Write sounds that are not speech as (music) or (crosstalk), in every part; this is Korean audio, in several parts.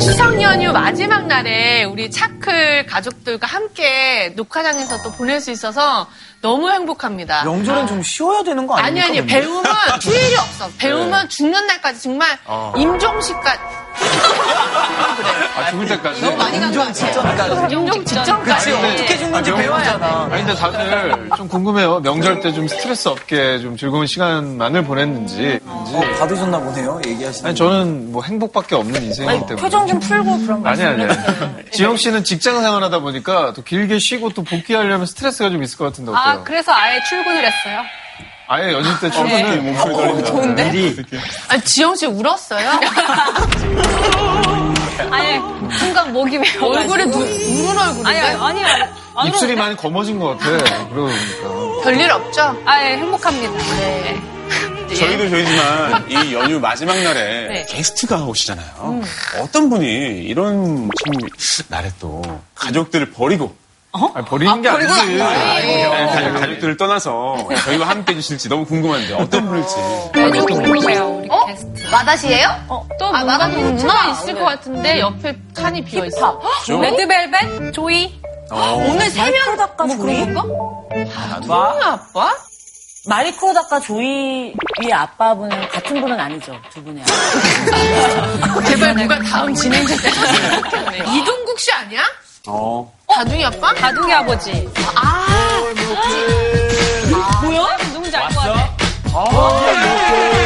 추석 연휴 마지막 날에 우리 차클 가족들과 함께 녹화장에서 또 보낼 수 있어서 너무 행복합니다. 명절은 좀 쉬어야 되는 거 아니 아닙니까? 아니 배움은 휴일이 없어. 배움은 죽는 날까지 정말 임종식까지 아, 죽을 때까지. 너무 많이 간거? 직전까지. 임종 직전까지. 어떻게 죽는지 배워야 돼. 아니, 근데 다들 좀 궁금해요. 명절 때 좀 스트레스 없게 좀 즐거운 시간만을 보냈는지. 어, 받으셨나 보네요, 얘기하시는. 아니, 저는 뭐 행복밖에 없는 인생이기 때문에. 표정 좀 풀고 그런 거 아니, 아니, 아니. (laughs) 지영 씨는 직장 생활하다 보니까 또 길게 쉬고 또 복귀하려면 스트레스가 좀 있을 것 같은데 어때요? 아 그래서 아예 출근을 했어요. 아예 연휴 때 출근을 목소리 떨린다. 좋은데? 아니 지영 씨 울었어요? (laughs) 아니 순간 목이 메어 얼굴에 누, 우는 얼굴인데? 아니 아니 아니 입술이 많이 검어진 것 같아. 그러니까. 별일 없죠? 아예 행복합니다. 네. 저희도 저희지만 이 연휴 마지막 날에 네. 게스트가 오시잖아요. 어떤 분이 이런 참 날에 또 가족들을 버리고 아니, 버리는 게 아니지. 네, 가족, 가족들을 떠나서 저희와 함께 해주실지 너무 궁금한데 어떤 분일지. 너무 궁금해요 우리 게스트. 마다시예요? 또 아, 뭔가 거구나. 있을 것 같은데 옆에 칸이 비어 있어. 레드벨벳 조이 오늘 세 명? 마리크로다카 뭐? 그런 건가? 누나 아빠? 마리크로다카 조이의 아빠분은 같은 분은 아니죠. 두 분이. 제발 누가 다음 진행자. (laughs) 이동국 씨 아니야? 어. 다둥이 아빠? 다둥이 아버지. 아, 뭐야? 누군지 알 것 같아. 반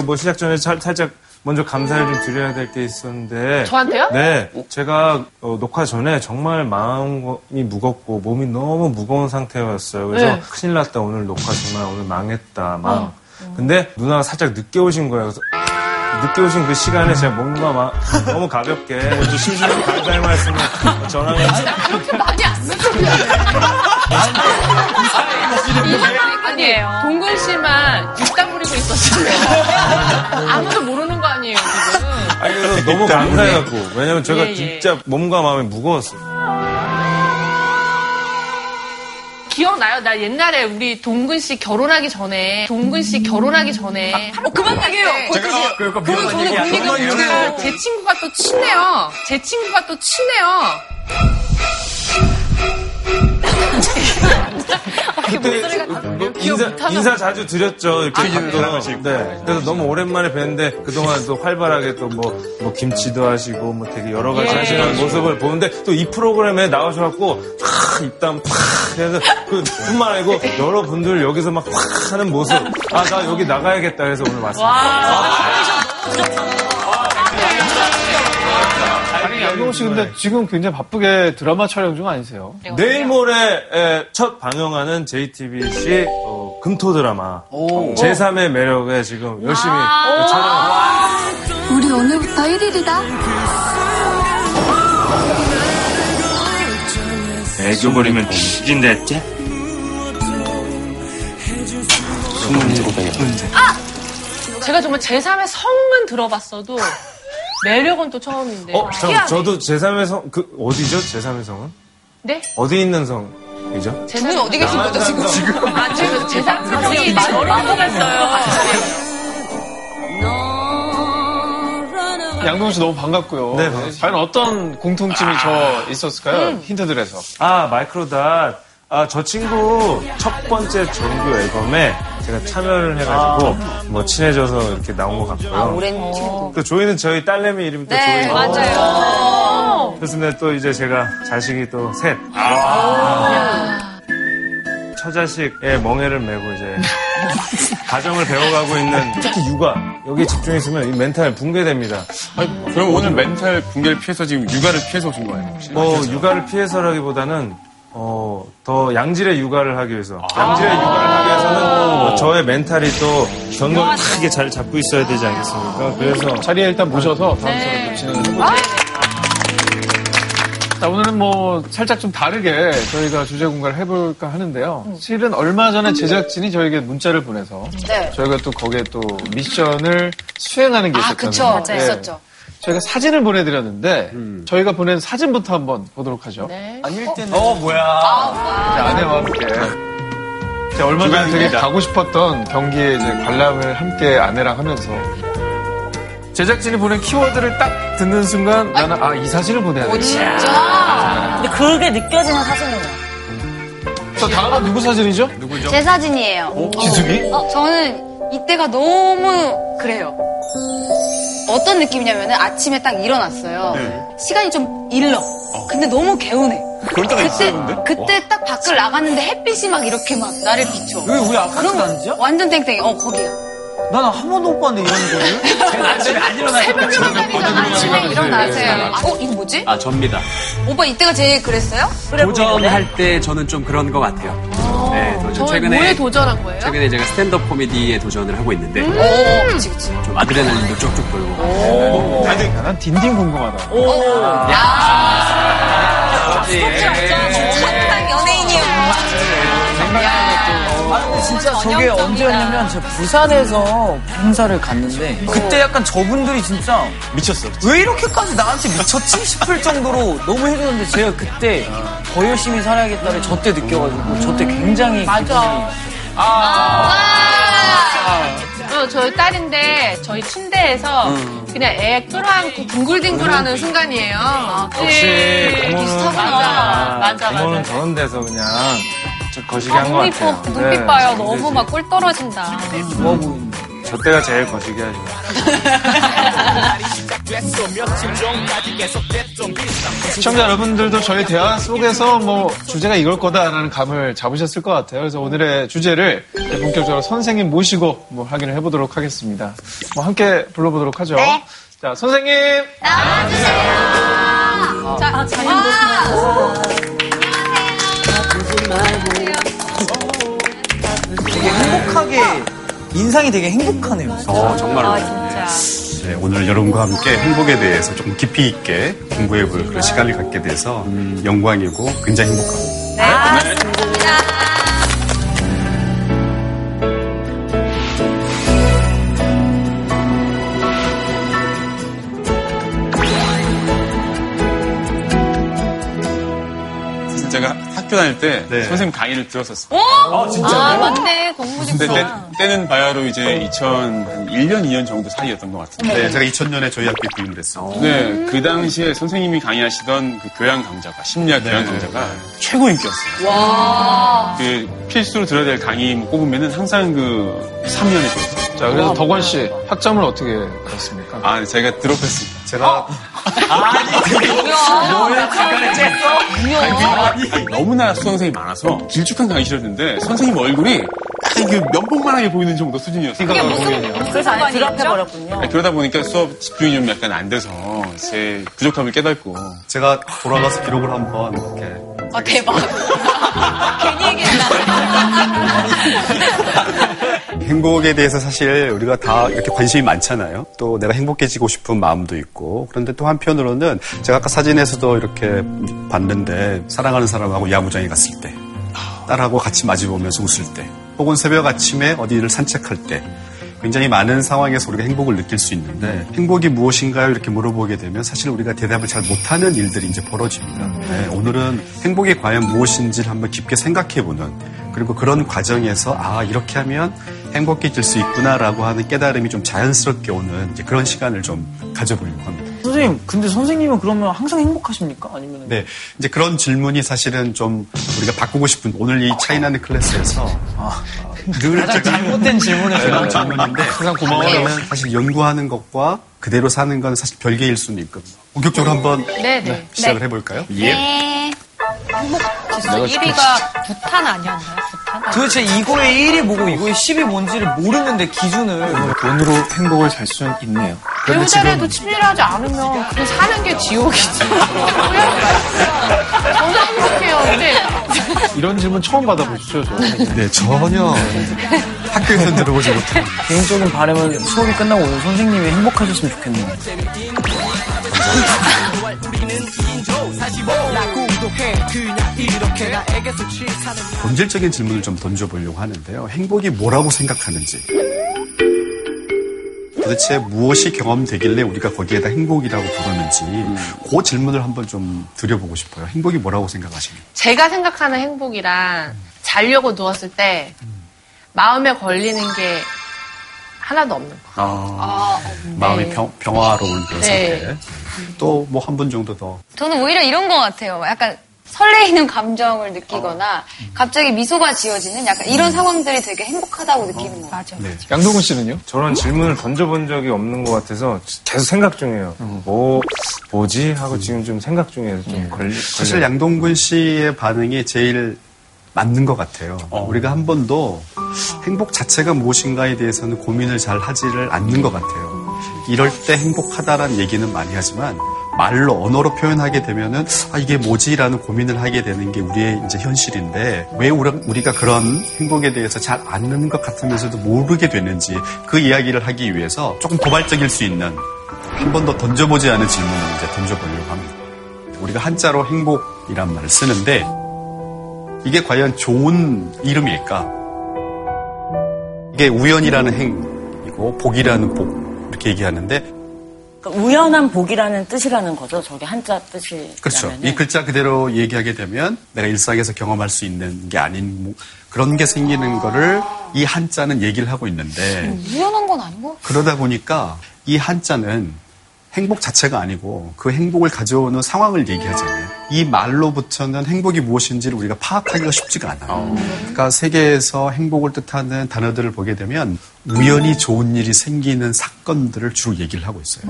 그 뭐 시작 전에 살- 살짝 먼저 감사를 좀 드려야 될 게 있었는데. 저한테요? 네. 제가 어, 녹화 전에 정말 마음이 무겁고 몸이 너무 무거운 상태였어요. 그래서 네. 큰일 났다. 오늘 녹화 정말 오늘 망했다. 망. 근데 누나가 살짝 늦게 오신 거예요. 그래서 늦게 오신 그 시간에 제가 뭔가 막 너무 가볍게 좀 심심한 감사의 말씀을 전하면서 그렇게 많이 안 쓰거든요. (laughs) 아니에요. 동근 씨만 입담 부리고 있었어요. (laughs) 아무도 모르는 거 아니에요, 지금. 아니, 그래서 너무 감사해갖고. 왜냐면 제가 예, 예. 진짜 몸과 마음이 무거웠어요. 기억나요? 나 옛날에 우리 동근 씨 결혼하기 전에, 동근 씨 결혼하기 전에. 어, 그만 얘기해요. 제가 그거 그건 저는 그 얘기가 아, 제 친구가 또 친해요. 제 친구가 또 친해요. 그때 뭐 인사, 인사 자주 드렸죠. 이렇게 또. 네. 그래서 너무 오랜만에 뵀는데 그동안 또 활발하게 또 뭐, 뭐 김치도 하시고 뭐 되게 여러 가지 하시는 모습을 보는데 또 이 프로그램에 나오셔갖고 팍 입담 팍 해서 그뿐만 아니고 여러분들 여기서 막팍 하는 모습. 아, 나 여기 나가야겠다 해서 오늘 왔습니다. 아니, 양동호 씨 근데 지금 굉장히 바쁘게 드라마 촬영 중 아니세요? 내일 모레 에, 첫 방영하는 JTBC 어, 금토 드라마 제3의 매력에 지금 열심히 촬영. 우리 오늘부터 1일이다. 애교 부리면 죽인다 했지? 제가 정말 제3의 성은 들어봤어도 매력은 또 처음인데. 어, 저, 저도 제3의 성, 그, 어디죠? 제3의 성은? 네? 어디 있는 성이죠? 제3의 어디 계신 거죠, 지금? 아, 지금 제3의 성이 저를 만나봤어요. 양동호 씨 너무 반갑고요. 네, 반갑습니다. 과연 어떤 공통점이 저 있었을까요? 힌트들에서. 아, 마이크로닷. 아, 저 친구 첫 번째 정규 앨범에 제가 참여를 해가지고 뭐 친해져서 이렇게 나온 것 같고요. 오랜 친구. 그 조이는 저희 딸내미 이름이 또 네, 조이. 맞아요. 그렇습니다. 또 이제 제가 자식이 또 셋. 처자식의 멍에를 메고 이제 가정을 배워가고 있는 특히 육아 여기에 집중했으면 이 멘탈 붕괴됩니다. 그럼 오늘 멘탈 붕괴를 피해서 지금 육아를 피해서 오신 거예요, 혹시? 뭐 육아를 피해서라기보다는 어, 더 양질의 육아를 하기 위해서 양질의 육아를 하기 위해서는 뭐 저의 멘탈이 또 견고를 크게 잘 잡고 있어야 되지 않겠습니까? 그래서 자리에 일단 모셔서 다음 주에 또 진행을 해보죠. 자, 오늘은 뭐 살짝 좀 다르게 저희가 주제 공개를 해볼까 하는데요. 실은 얼마 전에 제작진이 저에게 문자를 보내서 네. 저희가 또 거기에 또 미션을 수행하는 게 아, 있었거든요. 그쵸. 예. 맞아요. 있었죠. 저희가 사진을 보내드렸는데 저희가 보낸 사진부터 한번 보도록 하죠. 아닐 때는. 어, 뭐야. 제 아내와 함께 제가 얼마 전에 되게. 가고 싶었던 경기에 이제 관람을 함께 아내랑 하면서 제작진이 보낸 키워드를 딱 듣는 순간 나는 아 이 사진을 보내야 오, 돼. 진짜? 근데 그게 느껴지는 사진이에요. 저 다음은 누구 사진이죠? 제 사진이에요. 기숙이? 어, 저는 이때가 너무 그래요. 어떤 느낌이냐면은 아침에 딱 일어났어요. 시간이 좀 일러. 근데 너무 개운해. 그럴 때가 그때, 있어요, 근데? 그때 딱 밖을 나갔는데 햇빛이 막 이렇게 막 나를 비춰. 왜 우리 아파트 그럼 다니죠? 완전 땡땡이. 어, 거기야. 나는 한 번도 못 봤는데, 이런 거를. (laughs) 아침에 안 일어나니까. 아침에 일어나세요. 아, 어, 이거 뭐지? 아, 접니다. 오빠 이때가 제일 그랬어요? 도전할 때 저는 좀 그런 것 같아요. 네, 도전. 저 최근에, 뭐에 도전한 거예요? 최근에 제가 스탠드업 코미디에 도전을 하고 있는데, 오, 그치, 그치. 좀 아드레날린도 쭉쭉 돌고. 난 딘딘 궁금하다. 착한 연예인이에요. 아, 근데 진짜 저게 언제였냐면, 제가 부산에서 행사를 갔는데, 그때 약간 저분들이 진짜, 미쳤어. 왜 이렇게까지 나한테 미쳤지? 싶을 정도로 너무 해주는데, 제가 그때 더 열심히 살아야겠다를 저 때 느껴가지고, 저 때 굉장히. 맞아. 어, 저희 딸인데 저희 침대에서 그냥 애 끌어안고 뒹굴뒹굴하는 순간이에요. 역시 부모는 비슷하구나. 맞아, 부모는 맞아. 저런 데서 그냥 저 거시기 한것 너무 같아요. 이뻐. 눈빛 네, 봐요. 너무 막 꿀 떨어진다. 좋아 보이는데. 저 때가 제일 거시기 하죠. (laughs) 시청자 여러분들도 저희 대화 속에서 뭐 주제가 이걸 거다라는 감을 잡으셨을 것 같아요. 그래서 오늘의 주제를 본격적으로 선생님 모시고 뭐 확인을 해보도록 하겠습니다. 뭐 함께 불러보도록 하죠. 자, 선생님. 자, 되게 행복하게, 인상이 되게 행복하네요. 어, 정말로. 네, 오늘 여러분과 함께 행복에 대해서 좀 깊이 있게 공부해 볼 그런 시간을 갖게 돼서 영광이고 굉장히 행복합니다. 제가 학교 다닐 때 네. 선생님 강의를 들었었어요. 아, 맞네. 공부직서. 근데 때, 는 바야흐로 이제 2001년, 2년 정도 사이였던 것 같은데. 네. 네, 제가 2000년에 저희 학교에 부임을 했어요. 네, 그 당시에 선생님이 강의하시던 그 교양 강좌가, 심리학 교양 강좌가 최고 인기였어요. 그 필수로 들어야 될 강의 뭐 꼽으면은 항상 그 3년에 들었어요. 자, 그래서 덕원 씨 학점을 어떻게 받았습니까? 아, 제가 드롭했습니다. 제가 너무나 수강생이 많아서 길쭉한 강의실이었는데 선생님 얼굴이 약간 그 면봉만하게 보이는 정도 수준이었어요. 그래서 아예 드랍해버렸군요. 네, 그러다 보니까 수업 집중이 좀 약간 안 돼서 제 부족함을 깨닫고 제가 돌아가서 기록을 한번 이렇게 아, 대박. (laughs) 괜히 얘기했나. (laughs) 행복에 대해서 사실 우리가 다 이렇게 관심이 많잖아요. 또 내가 행복해지고 싶은 마음도 있고 그런데 또 한편으로는 제가 아까 사진에서도 이렇게 봤는데 사랑하는 사람하고 야구장에 갔을 때 딸하고 같이 마주보면서 웃을 때 혹은 새벽 아침에 어디를 산책할 때 굉장히 많은 상황에서 우리가 행복을 느낄 수 있는데 행복이 무엇인가요? 이렇게 물어보게 되면 사실 우리가 대답을 잘 못하는 일들이 이제 벌어집니다. 네, 오늘은 행복이 과연 무엇인지를 한번 깊게 생각해보는 그리고 그런 과정에서 아 이렇게 하면 행복해질 수 있구나라고 하는 깨달음이 좀 자연스럽게 오는 이제 그런 시간을 좀 가져보려고 합니다. 선생님, 근데 선생님은 그러면 항상 행복하십니까? 아니면. 네, 이제 그런 질문이 사실은 좀 우리가 바꾸고 싶은 오늘 이 차이나는 클래스에서 아, 늘 가장 잘못된 질문을 그런 제가 질문인데 항상 고마워요. 사실 연구하는 것과 그대로 사는 건 사실 별개일 수는 있거든요. 본격적으로 한번 네, 네. 시작을 해볼까요? 네. 지수 1위가 부탄 아니었나요? 부탄? 도대체 이거의 1이 뭐고 이거의 10이 뭔지를 모르는데 기준을. 돈으로 행복을 살 수는 있네요. 배우자라도 친밀하지 않으면 그냥 사는 게 지옥이지. 저는 행복해요. 근데 이런 질문 처음 받아보시죠, 저. 네, 전혀 학교에서 들어보지 못한 개인적인 바람은 수업이 끝나고 오늘 선생님이 행복하셨으면 좋겠네요. 본질적인 질문을 좀 던져보려고 하는데요. 행복이 뭐라고 생각하는지. 도대체 무엇이 경험되길래 우리가 거기에다 행복이라고 부르는지 그 질문을 한번 좀 드려보고 싶어요. 행복이 뭐라고 생각하십니까? 제가 생각하는 행복이란 자려고 누웠을 때 마음에 걸리는 게 하나도 없는 거. 아, 마음이 평, 평화로운 그런 네. 상태. 또 뭐 한 분 정도 더. 저는 오히려 이런 것 같아요. 약간 설레이는 감정을 느끼거나 갑자기 미소가 지어지는 약간 이런 상황들이 되게 행복하다고 느끼는 것 같아요. 네. 양동근 씨는요? 저런 질문을 던져본 적이 없는 것 같아서 계속 생각 중이에요. 뭐, 뭐지? 하고 지금 좀 생각 중이에요. 좀 걸리, 사실. 양동근 씨의 반응이 제일 맞는 것 같아요. 우리가 한 번도 행복 자체가 무엇인가에 대해서는 고민을 잘 하지를 않는 것 같아요. 이럴 때 행복하다라는 얘기는 많이 하지만 말로 언어로 표현하게 되면은 아 이게 뭐지라는 고민을 하게 되는 게 우리의 이제 현실인데 왜 우리- 우리가 그런 행복에 대해서 잘 아는 것 같으면서도 모르게 되는지 그 이야기를 하기 위해서 조금 도발적일 수 있는 한 번도 던져보지 않은 질문을 이제 던져보려고 합니다. 우리가 한자로 행복이란 말을 쓰는데 이게 과연 좋은 이름일까? 이게 우연이라는 행이고 복이라는 복 이렇게 얘기하는데 그러니까 우연한 복이라는 뜻이라는 거죠. 저게 한자 뜻이. 그렇죠. 이 글자 그대로 얘기하게 되면 내가 일상에서 경험할 수 있는 게 아닌 뭐 그런 게 생기는 거를 이 한자는 얘기를 하고 있는데 우연한 건 아닌 것 같아요. 그러다 보니까 이 한자는 행복 자체가 아니고 그 행복을 가져오는 상황을 얘기하잖아요. 이 말로부터는 행복이 무엇인지를 우리가 파악하기가 쉽지가 않아요. 그러니까 세계에서 행복을 뜻하는 단어들을 보게 되면 우연히 좋은 일이 생기는 사건들을 주로 얘기를 하고 있어요.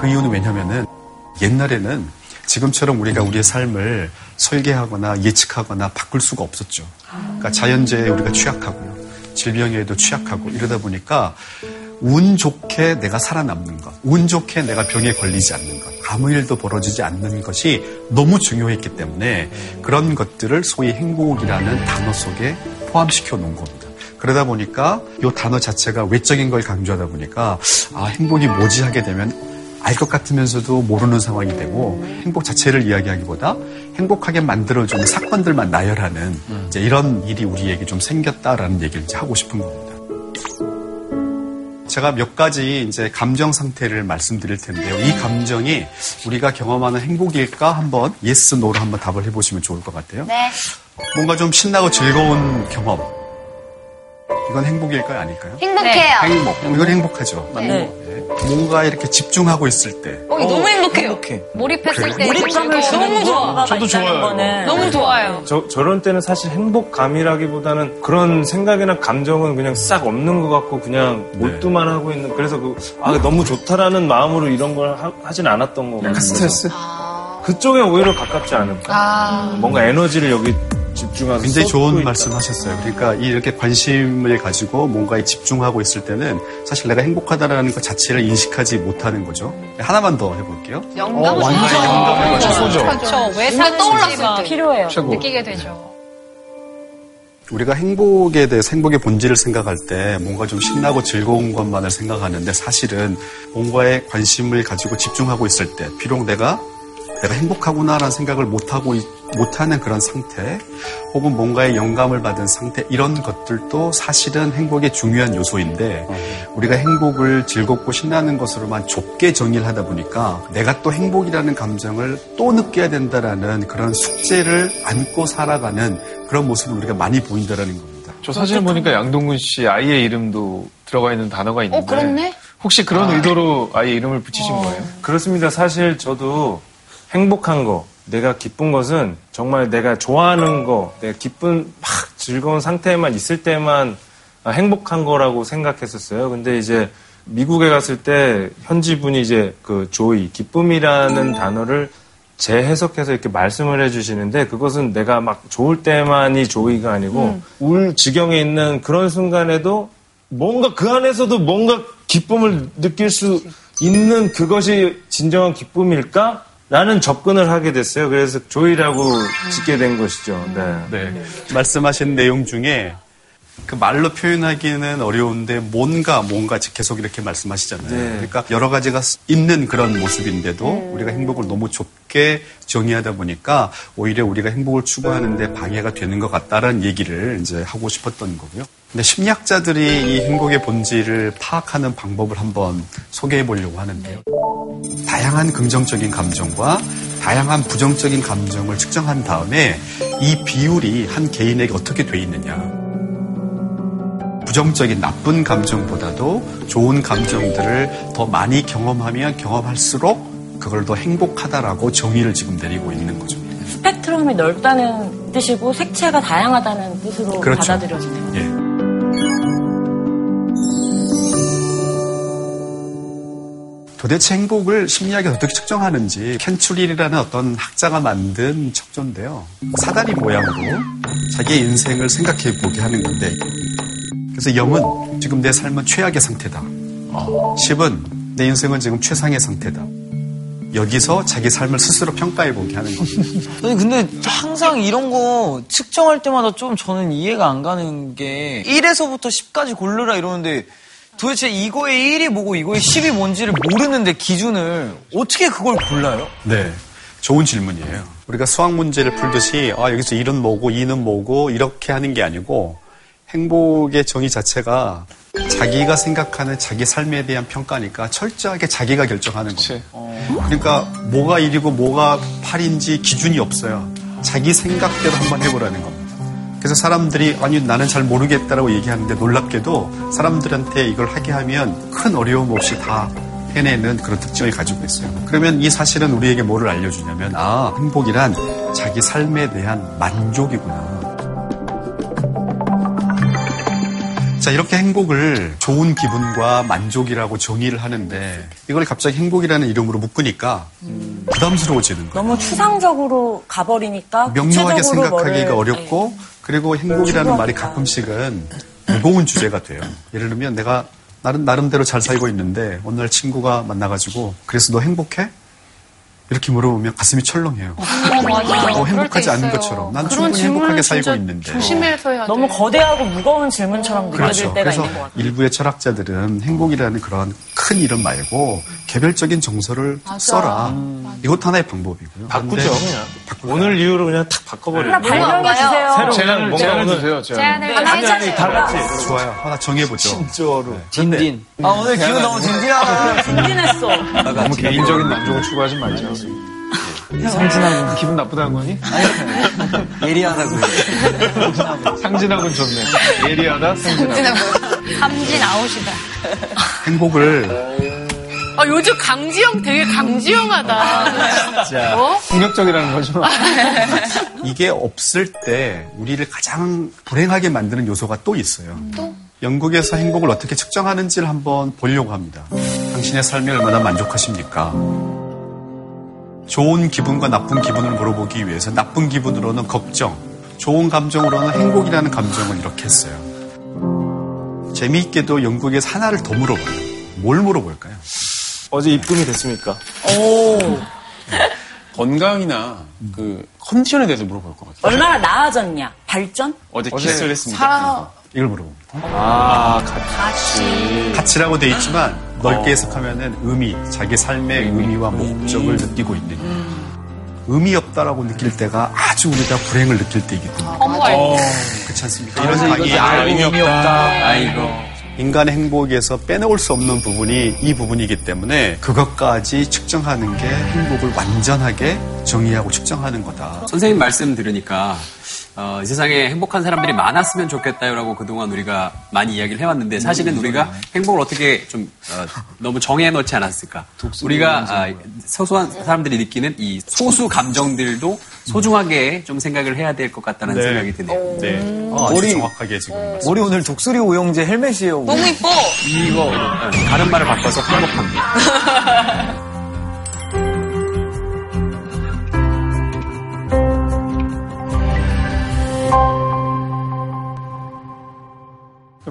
그 이유는 왜냐면은 옛날에는 지금처럼 우리가 우리의 삶을 설계하거나 예측하거나 바꿀 수가 없었죠. 그러니까 자연재해에 우리가 취약하고요. 질병에도 취약하고 이러다 보니까 운 좋게 내가 살아남는 것, 운 좋게 내가 병에 걸리지 않는 것, 아무 일도 벌어지지 않는 것이 너무 중요했기 때문에 그런 것들을 소위 행복이라는 단어 속에 포함시켜 놓은 겁니다. 그러다 보니까 이 단어 자체가 외적인 걸 강조하다 보니까 아 행복이 뭐지 하게 되면 알 것 같으면서도 모르는 상황이 되고 행복 자체를 이야기하기보다 행복하게 만들어주는 사건들만 나열하는 이제 이런 일이 우리에게 좀 생겼다라는 얘기를 이제 하고 싶은 겁니다. 제가 몇 가지 이제 감정 상태를 말씀드릴 텐데요. 이 감정이 우리가 경험하는 행복일까 한번 yes no로 한번 답을 해보시면 좋을 것 같아요. 네. 뭔가 좀 신나고 즐거운 경험. 이건 행복일까요, 아닐까요? 행복해요. 행복. 이건 행복하죠. 네. 네. 뭔가 이렇게 집중하고 있을 때. 어, 너무 행복해요. 몰입했을 때 몰입감을 주는 너무 좋아. 저도 좋아요. 거는 너무 좋아요. 저, 저런 때는 사실 행복감이라기보다는 그런 생각이나 감정은 그냥 싹 없는 것 같고 그냥 몰두만 하고 있는 그래서 그, 아, 너무 좋다라는 마음으로 이런 걸 하, 하진 않았던 거 같아요. 스트레스? 그쪽에 오히려 가깝지 않을까. 아. 뭔가 에너지를 여기 집중해서 굉장히 좋은 있다. 말씀 하셨어요. 그러니까 이렇게 관심을 가지고 뭔가에 집중하고 있을 때는 사실 내가 행복하다라는 것 자체를 인식하지 못하는 거죠. 하나만 더 해볼게요. 영감 어, 완전 영감을 최고죠. 그렇죠. 왜 뭔가 떠올랐을 때. 필요해요. 최고. 느끼게 되죠. 우리가 행복에 대해서 행복의 본질을 생각할 때 뭔가 좀 신나고 즐거운 것만을 생각하는데 사실은 뭔가에 관심을 가지고 집중하고 있을 때 비록 내가 내가 행복하구나라는 생각을 못하고 있- 못하는 그런 상태 혹은 뭔가의 영감을 받은 상태 이런 것들도 사실은 행복의 중요한 요소인데 우리가 행복을 즐겁고 신나는 것으로만 좁게 정의를 하다 보니까 내가 또 행복이라는 감정을 또 느껴야 된다라는 그런 숙제를 안고 살아가는 그런 모습을 우리가 많이 보인다라는 겁니다. 저 사진을 보니까 양동근 씨 아이의 이름도 들어가 있는 단어가 있는데 어, 그렇네. 혹시 그런 의도로 아이의 이름을 붙이신 거예요? 그렇습니다. 사실 저도 행복한 거, 내가 기쁜 것은 정말 내가 좋아하는 거, 내가 기쁜 막 즐거운 상태에만 있을 때만 아, 행복한 거라고 생각했었어요. 근데 이제 미국에 갔을 때 현지 분이 이제 그 조이, 기쁨이라는 단어를 재해석해서 이렇게 말씀을 해주시는데 그것은 내가 막 좋을 때만이 조이가 아니고 울 지경에 있는 그런 순간에도 뭔가 그 안에서도 뭔가 기쁨을 느낄 수 있는 그것이 진정한 기쁨일까? 라는 접근을 하게 됐어요. 그래서 조이라고 짓게 된 것이죠. 네. 네. 말씀하신 내용 중에 그 말로 표현하기는 어려운데 뭔가 뭔가 계속 이렇게 말씀하시잖아요. 네. 그러니까 여러 가지가 있는 그런 모습인데도 우리가 행복을 너무 좁게 정의하다 보니까 오히려 우리가 행복을 추구하는데 방해가 되는 것 같다라는 얘기를 이제 하고 싶었던 거고요. 근데 심리학자들이 이 행복의 본질을 파악하는 방법을 한번 소개해 보려고 하는데요. 다양한 긍정적인 감정과 다양한 부정적인 감정을 측정한 다음에 이 비율이 한 개인에게 어떻게 돼 있느냐. 부정적인 나쁜 감정보다도 좋은 감정들을 더 많이 경험하면 경험할수록 그걸 더 행복하다라고 정의를 지금 내리고 있는 거죠. 스펙트럼이 넓다는 뜻이고 색채가 다양하다는 뜻으로 그렇죠. 받아들여지네요. 예. 도대체 행복을 심리학에서 어떻게 측정하는지 켄츄릴이라는 어떤 학자가 만든 척조인데요. 사다리 모양으로 자기의 인생을 생각해 보게 하는 건데 그래서 0은 지금 내 삶은 최악의 상태다. 10은 내 인생은 지금 최상의 상태다. 여기서 자기 삶을 스스로 평가해 보게 하는 겁니다. (laughs) 아니, 근데 항상 이런 거 측정할 때마다 좀 저는 이해가 안 가는 게 1에서부터 10까지 고르라 이러는데 도대체 이거의 1이 뭐고 이거의 10이 뭔지를 모르는데 기준을 어떻게 그걸 골라요? 네. 좋은 질문이에요. 우리가 수학 문제를 풀듯이 아, 여기서 1은 뭐고 2는 뭐고 이렇게 하는 게 아니고 행복의 정의 자체가 자기가 생각하는 자기 삶에 대한 평가니까 철저하게 자기가 결정하는 거예요. 그러니까 뭐가 1이고 뭐가 8인지 기준이 없어요. 자기 생각대로 한번 해보라는 겁니다. 그래서 사람들이 아니 나는 잘 모르겠다라고 얘기하는데 놀랍게도 사람들한테 이걸 하게 하면 큰 어려움 없이 다 해내는 그런 특징을 가지고 있어요. 그러면 이 사실은 우리에게 뭐를 알려주냐면 아 행복이란 자기 삶에 대한 만족이구나. 자, 이렇게 행복을 좋은 기분과 만족이라고 정의를 하는데 이걸 갑자기 행복이라는 이름으로 묶으니까 부담스러워지는 거예요. 너무 추상적으로 가버리니까 명료하게 생각하기가 어렵고 그리고 행복이라는 말이 가끔씩은 무거운 주제가 돼요. 예를 들면 내가 나름, 나름대로 잘 살고 있는데 어느 날 친구가 만나가지고 그래서 너 행복해? 이렇게 물어보면 가슴이 철렁해요. 어. 어, 행복하지 않은. 것처럼. 난 충분히 행복하게 살고 있는데. 조심해서 해야 너무 돼. 거대하고 무거운 질문처럼 느껴질 그렇죠. 때가 그래서 있는 것 같아요. 일부의 철학자들은 행복이라는 그런 큰 이름 말고 개별적인 정서를 써라. 이것도 하나의 방법이고요. 바꾸죠, 그런데 그냥. 오늘 이후로 그냥 탁 바꿔버려요. 하나 발명해 주세요. 새로 제안을, 뭔가 제안을 오늘 주세요, 제안. 제안을 아니. 다 같이. 좋아요. 하나 정해보죠. 진짜로. 딘딘. 아, 오늘 기분 너무 딘딘하다. (laughs) 든든했어. 너무 개인적인 만족을 추구하지 말자. 상진하고 기분 나쁘다는 거니? 예리하다고 해. 상진하고는 좋네. 예리하다, 상진하고. (laughs) 삼진 아웃이다. 행복을 아, 요즘 강지영 되게 강지영하다. 진짜. 어? 폭력적이라는 거죠. (laughs) 이게 없을 때 우리를 가장 불행하게 만드는 요소가 또 있어요. 영국에서 행복을 어떻게 측정하는지를 한번 보려고 합니다. 당신의 삶이 얼마나 만족하십니까? 좋은 기분과 나쁜 기분을 물어보기 위해서 나쁜 기분으로는 걱정, 좋은 감정으로는 행복이라는 감정을 이렇게 했어요. 재미있게도 영국에서 하나를 더 물어봐요. 뭘 물어볼까요? 어제 입금이 됐습니까? 건강이나 그 컨디션에 대해서 물어볼 것 같아요. 얼마나 나아졌냐? 발전? 어제 키스를 했습니다. 사, 이걸 물어봅니다. 아, 같이. 가치라고 돼 있지만 넓게 해석하면은 의미, 자기 삶의 의미 와 목적을 느끼고 있는 의미 없다라고 느낄 때가 아주 우리가 불행을 느낄 때이거든요. 허무할 때. 그렇지 않습니까? 이런 상황이 아, 의미 없다. 아이고. 인간의 행복에서 빼놓을 수 없는 부분이 이 부분이기 때문에 그것까지 측정하는 게 행복을 완전하게 정의하고 측정하는 거다. 선생님 말씀 들으니까 어, 이 세상에 행복한 사람들이 많았으면 좋겠다요라고 그동안 우리가 많이 이야기를 해왔는데 사실은 우리가 행복을 어떻게 좀 어, 너무 정해놓지 않았을까? 우리가 아, 소소한 사람들이 느끼는 이 소수 감정들도 소중하게 좀 생각을 해야 될 것 같다는 네. 생각이 드네요. 네. 아, 아주 정확하게 지금 머리 오늘 독수리 오영재 헬멧이에요. 너무 이뻐. 이거 어, 다른 말을 바꿔서 행복합니다. (laughs)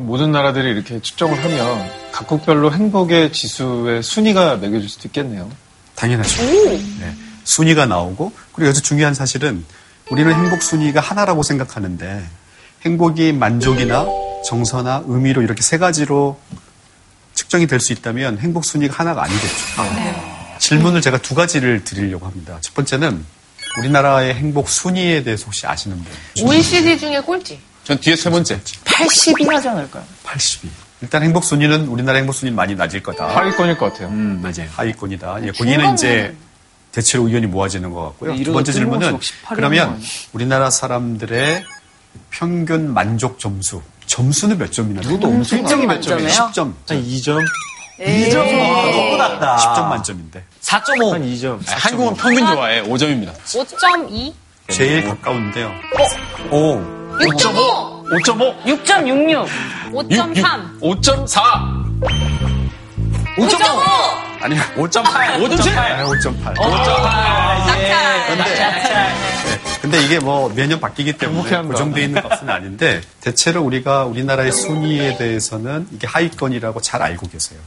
모든 나라들이 이렇게 측정을 하면 각국별로 행복의 지수의 순위가 매겨질 수도 있겠네요. 당연하죠. 네. 순위가 나오고 그리고 아주 중요한 사실은 우리는 행복 순위가 하나라고 생각하는데 행복이 만족이나 정서나 의미로 이렇게 세 가지로 측정이 될 수 있다면 행복 순위가 하나가 아니겠죠. 질문을 제가 두 가지를 드리려고 합니다. 첫 번째는 우리나라의 행복 순위에 대해서 혹시 아시는 분? OECD 중에 꼴찌. 전 뒤에 세 번째. 80이 하지 않을까요? 82. 일단 행복 순위는 우리나라 행복 순위는 많이 낮을 거다. 하위권일 것 같아요. 음, 맞아요. 하위권이다. 예, 거기는 이제 대체로 의견이 모아지는 것 같고요. 두 이러다 번째 질문은 뜬금없이 18 이라는 거 그러면 아니에요? 우리나라 사람들의 평균 만족 점수 점수는 몇 점이나? 누구도 엄청 점이 몇? 점이에요? 10점. 한 2점? 2점? 와, 너무 낮다. 10점 만점인데. 4.5. 한 2점. 한국은 평균 좋아해. 5점입니다. 5.2? 제일 가까운데요. 오. 6.5! 5.5? 6.66. 5.3! 5.4? 5.5. 아니요. 5.8? 5.7? 아, 5.8. 네. 근데 이게 뭐 매년 바뀌기 때문에. 고정되어 있는 값은 아닌데 대체로 우리가 우리나라의 순위에 대해서는 이게 하위권이라고 잘 알고 계세요.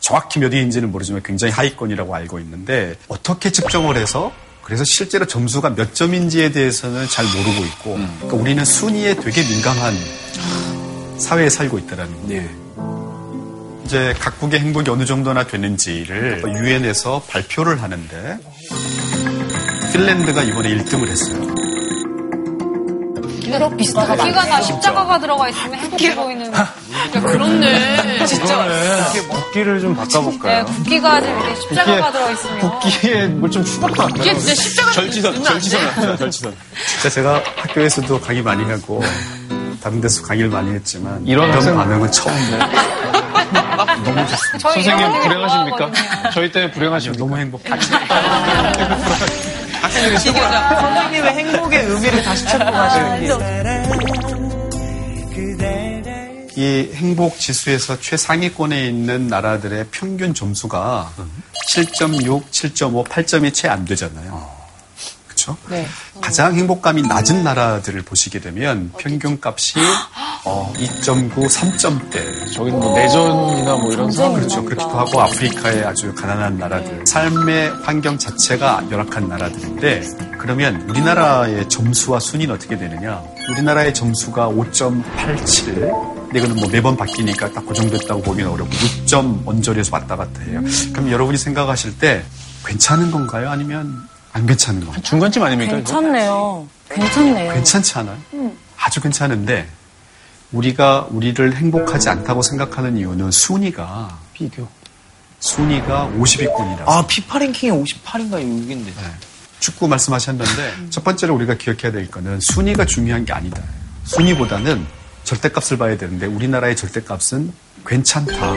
정확히 몇 위인지는 모르지만 굉장히 하위권이라고 알고 있는데 어떻게 측정을 해서 그래서 실제로 점수가 몇 점인지에 대해서는 잘 모르고 있고 그러니까 우리는 순위에 되게 민감한 사회에 살고 있다라는 거예요. 네. 이제 각국의 행복이 어느 정도나 되는지를 유엔에서 발표를 하는데 핀란드가 이번에 1등을 했어요. 유럽 비슷하다. 국기가 다 십자가가 들어가 있으면 행복해 보이는. 야, 그렇네. (laughs) 진짜. 국기를 좀 네, 바꿔볼까요? 국기가 좀 이렇게 십자가가 들어가 있으면. 국기에 뭘 좀 추가가 안 이게 진짜 십자가 절지선, 절지선 왔어요, (laughs) 절지선. 진짜 제가 학교에서도 강의 많이 하고 다른 데서 강의를 많이 했지만 이런 이런 학생- 반응은 처음 너무 좋습니다. 저희 선생님 불행하십니까? 좋아하거든요. 저희 때문에 불행하십니까? 너무 행복해. (laughs) 선생님의 행복의 의미를 다시 찾고 가시는 이 행복 지수에서 최상위권에 있는 나라들의 평균 점수가 7.6, 7.5, 8점이 채 안 되잖아요. 그렇죠? 네. 가장 행복감이 낮은 나라들을 보시게 되면 평균 값이 (gasps) 어, 2.9, 3점대. 저기는 뭐 내전이나 뭐 이런 상황 그렇죠. 그렇기도 하고 아프리카의 아주 가난한 나라들. 삶의 환경 자체가 열악한 나라들인데 그러면 우리나라의 점수와 순위는 어떻게 되느냐? 우리나라의 점수가 5.87. 근데 이거는 뭐 매번 바뀌니까 딱 고정됐다고 보기는 어렵고 6점 언저리에서 왔다 갔다 해요. 그럼 여러분이 생각하실 때 괜찮은 건가요? 아니면 안 괜찮은 건가요? 중간쯤 아닙니까? 괜찮네요. 괜찮네요. 괜찮지 않아요? 아주 괜찮은데 우리가 우리를 행복하지 않다고 생각하는 이유는 순위가 비교. 순위가 50위권이라. 아, 피파 랭킹이 58인가 6인데. 축구 말씀하셨는데 첫 번째로 우리가 기억해야 될 거는 순위가 중요한 게 아니다. 순위보다는 절대값을 봐야 되는데 우리나라의 절대값은 괜찮다.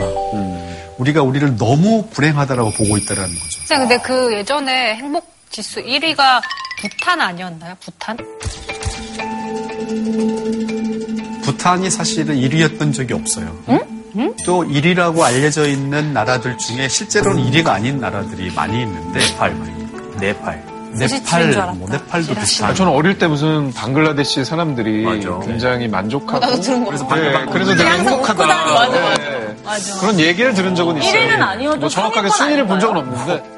우리가 우리를 너무 불행하다라고 보고 있다라는 거죠. 선생님, 근데 그 예전에 행복 지수 1위가 부탄 아니었나요? 부탄? 부탄이 사실은 1위였던 적이 없어요. 또 1위라고 알려져 있는 나라들 중에 실제로는 1위가 아닌 나라들이 많이 있는데 네팔, 네팔, 알았다. 뭐 네팔도 비슷한. 아, 저는 어릴 때 무슨 방글라데시 사람들이 맞아. 굉장히 만족하고 나도 들은 거 그래서, 같아. 네, 그래서 되게 행복하다. 맞아, 맞아. 네. 맞아. 그런 얘기를 들은 적은 있어요. 1위는 아니어도 뭐 정확하게 순위를 본 적은? 없는데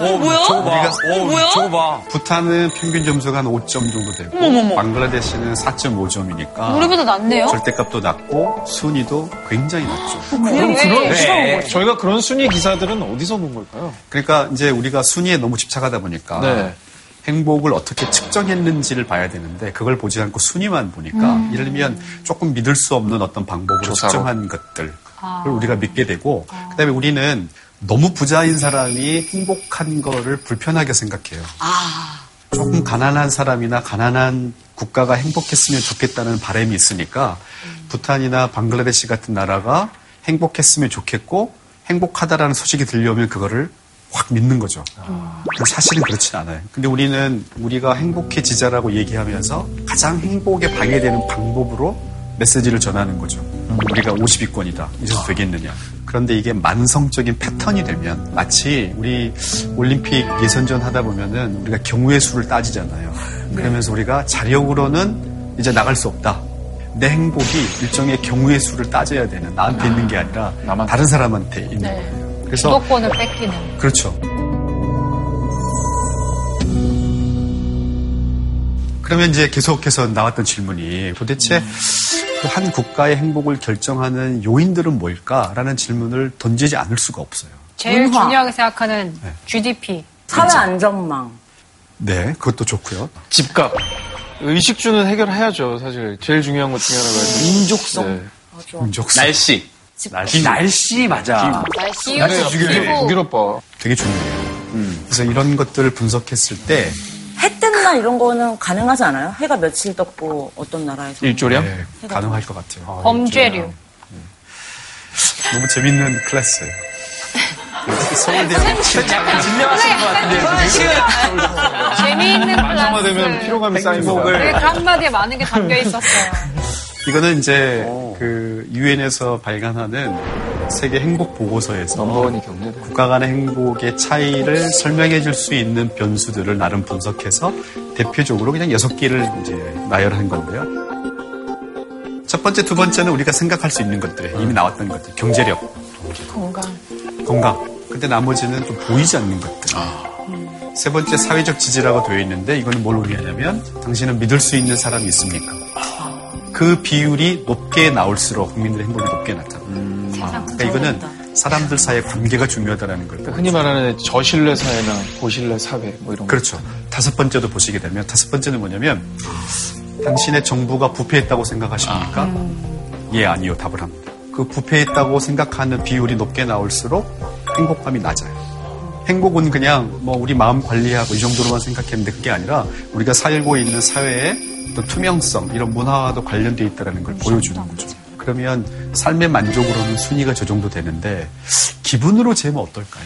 오, 뭐야? 저거 봐. 우리가- 오, 뭐야? 저거 봐. 부탄은 평균 점수가 한 5점 정도 되고 방글라데시는 4.5점이니까 우리보다 낫네요? 절대값도 낮고 순위도 굉장히 낮죠. 그럼 왜? 그런 네. 저희가 그런 순위 기사들은 어디서 본 걸까요? 그러니까 이제 우리가 순위에 너무 집착하다 보니까 네. 행복을 어떻게 측정했는지를 봐야 되는데 그걸 보지 않고 순위만 보니까 예를 들면 조금 믿을 수 없는 어떤 방법으로 조사로. 측정한 것들을 우리가 믿게 되고 그다음에 우리는 너무 부자인 사람이 행복한 거를 불편하게 생각해요. 조금 가난한 사람이나 가난한 국가가 행복했으면 좋겠다는 바람이 있으니까 부탄이나 방글라데시 같은 나라가 행복했으면 좋겠고 행복하다라는 소식이 들려오면 그거를 확 믿는 거죠. 근데 사실은 그렇진 않아요. 근데 우리는 우리가 행복해지자라고 얘기하면서 가장 행복에 방해되는 방법으로 메시지를 전하는 거죠. 우리가 50위권이다. 이래서 되겠느냐. 그런데 이게 만성적인 패턴이 되면 마치 우리 올림픽 예선전 하다 보면은 우리가 경우의 수를 따지잖아요. 그러면서 우리가 자력으로는 이제 나갈 수 없다. 내 행복이 일종의 경우의 수를 따져야 되는 나한테 있는 게 아니라. 다른 사람한테 있는 거예요. 그래서 주도권을 뺏기는. 그렇죠. 그러면 이제 계속해서 나왔던 질문이 도대체 또한 국가의 행복을 결정하는 요인들은 뭘까라는 질문을 던지지 않을 수가 없어요. 제일 문화. 중요하게 생각하는 GDP. 사회 안전망. 네, 그것도 좋고요. 집값. 의식주는 해결해야죠, 사실. 제일 중요한 것 중에 하나가. 민족성. 네. 민족성. 날씨. 날씨, 날씨 맞아. 날씨, 네, 기후, 북유럽. 되게 중요해요. 그래서 이런 것들을 분석했을 때 해 뜨는 날 이런 거는 가능하지 않아요? 해가 며칠 떴고 어떤 나라에서. 일조량? 네, 가능할 것 같아요. 범죄류. 너무 재밌는 클래스예요. 서울대 진명하신 것 같은데. (laughs) 재미있는 마지막 되면. 피로감이 쌓입니다. 네, 그 한 마디에 많은 게 담겨 있었어요. 이거는 이제 그 유엔에서 발간하는 세계 행복 보고서에서. 국가 간의 행복의 차이를 설명해 줄 수 있는 변수들을 나름 분석해서 대표적으로 그냥 여섯 개를 이제 나열한 건데요. 첫 번째, 두 번째는 우리가 생각할 수 있는 것들, 이미 나왔던 것들, 경제력, 건강. 건강. 근데 나머지는 좀 보이지 않는 것들. 세 번째, 사회적 지지라고 되어 있는데 이거는 뭘 의미하냐면 당신은 믿을 수 있는 사람이 있습니까? 그 비율이 높게 나올수록 국민들의 행복이 높게 나타납니다. 그러니까 이거는 사람들 사이의 관계가 중요하다는 거예요. 흔히 말하는 저신뢰 사회나 고신뢰 사회, 뭐 이런 거. 그렇죠. 다섯 번째도 보시게 되면 다섯 번째는 뭐냐면 당신의 정부가 부패했다고 생각하십니까? 예, 아니요. 답을 합니다. 그 부패했다고 생각하는 비율이 높게 나올수록 행복감이 낮아요. 행복은 그냥 뭐 우리 마음 관리하고 이 정도로만 생각했는데 그게 아니라 우리가 살고 있는 사회의 어떤 투명성 이런 문화와도 관련돼 있다는 걸 보여주는 거죠. 그러면 삶의 만족으로는 순위가 저 정도 되는데 기분으로 재면 어떨까요?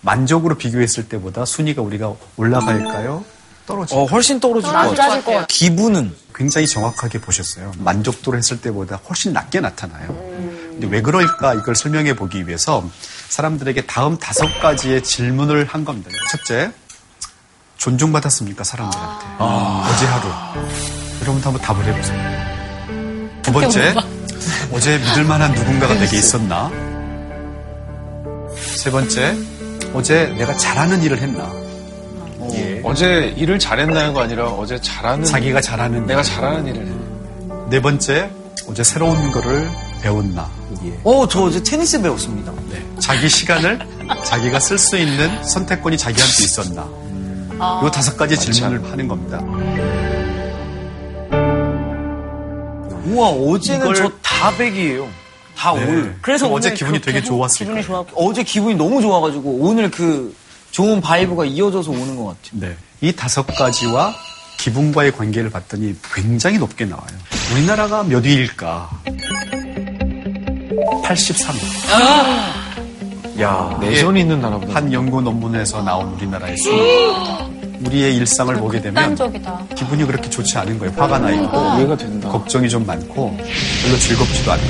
만족으로 비교했을 때보다 순위가 우리가 올라갈까요? 떨어질까요? 어, 훨씬 떨어질 것 같아요. 것 같아요. 기분은 굉장히 정확하게 보셨어요. 만족도로 했을 때보다 훨씬 낮게 나타나요. 근데 왜 그럴까 이걸 설명해 보기 위해서 사람들에게 다음 다섯 가지의 질문을 한 겁니다. 첫째, 존중받았습니까 사람들한테 어제 하루 여러분도 한번 답을 해보세요. 두 번째, 어제 믿을 만한 누군가가 내게 있었나? 세 번째, 어제 내가 잘하는 일을 했나? 예. 어제 일을 잘했나요가 아니라 어제 잘하는. 자기가 잘하는 내가 일. 잘하는 일을 해. 네 번째, 어제 새로운 거를 배웠나? 어, 저 어제 테니스 배웠습니다. 네. 자기 시간을 자기가 쓸 수 있는 선택권이 자기한테 있었나? 요 다섯 가지 질문을 하는 겁니다. 우와, 어제는 이걸- 저 다 백이에요. 다 네. 올. 그래서 어제 기분이 그렇게 되게 행- 좋았을 기분이. 좋았- 어제 기분이 너무 좋아가지고 오늘 그 좋은 vibe가 이어져서 오는 것 같아요. 네. 이 다섯 가지와 기분과의 관계를 봤더니 굉장히 높게 나와요. 우리나라가 몇 위일까? 83위. 야, 내전이 있는 나라보다. 한 연구 논문에서 나온 우리나라의 순위. 우리의 일상을 보게 되면 극단적이다. 기분이 그렇게 좋지 않은 거예요. 화가 나 있고 이해가 된다. 걱정이 좀 많고 별로 즐겁지도 않고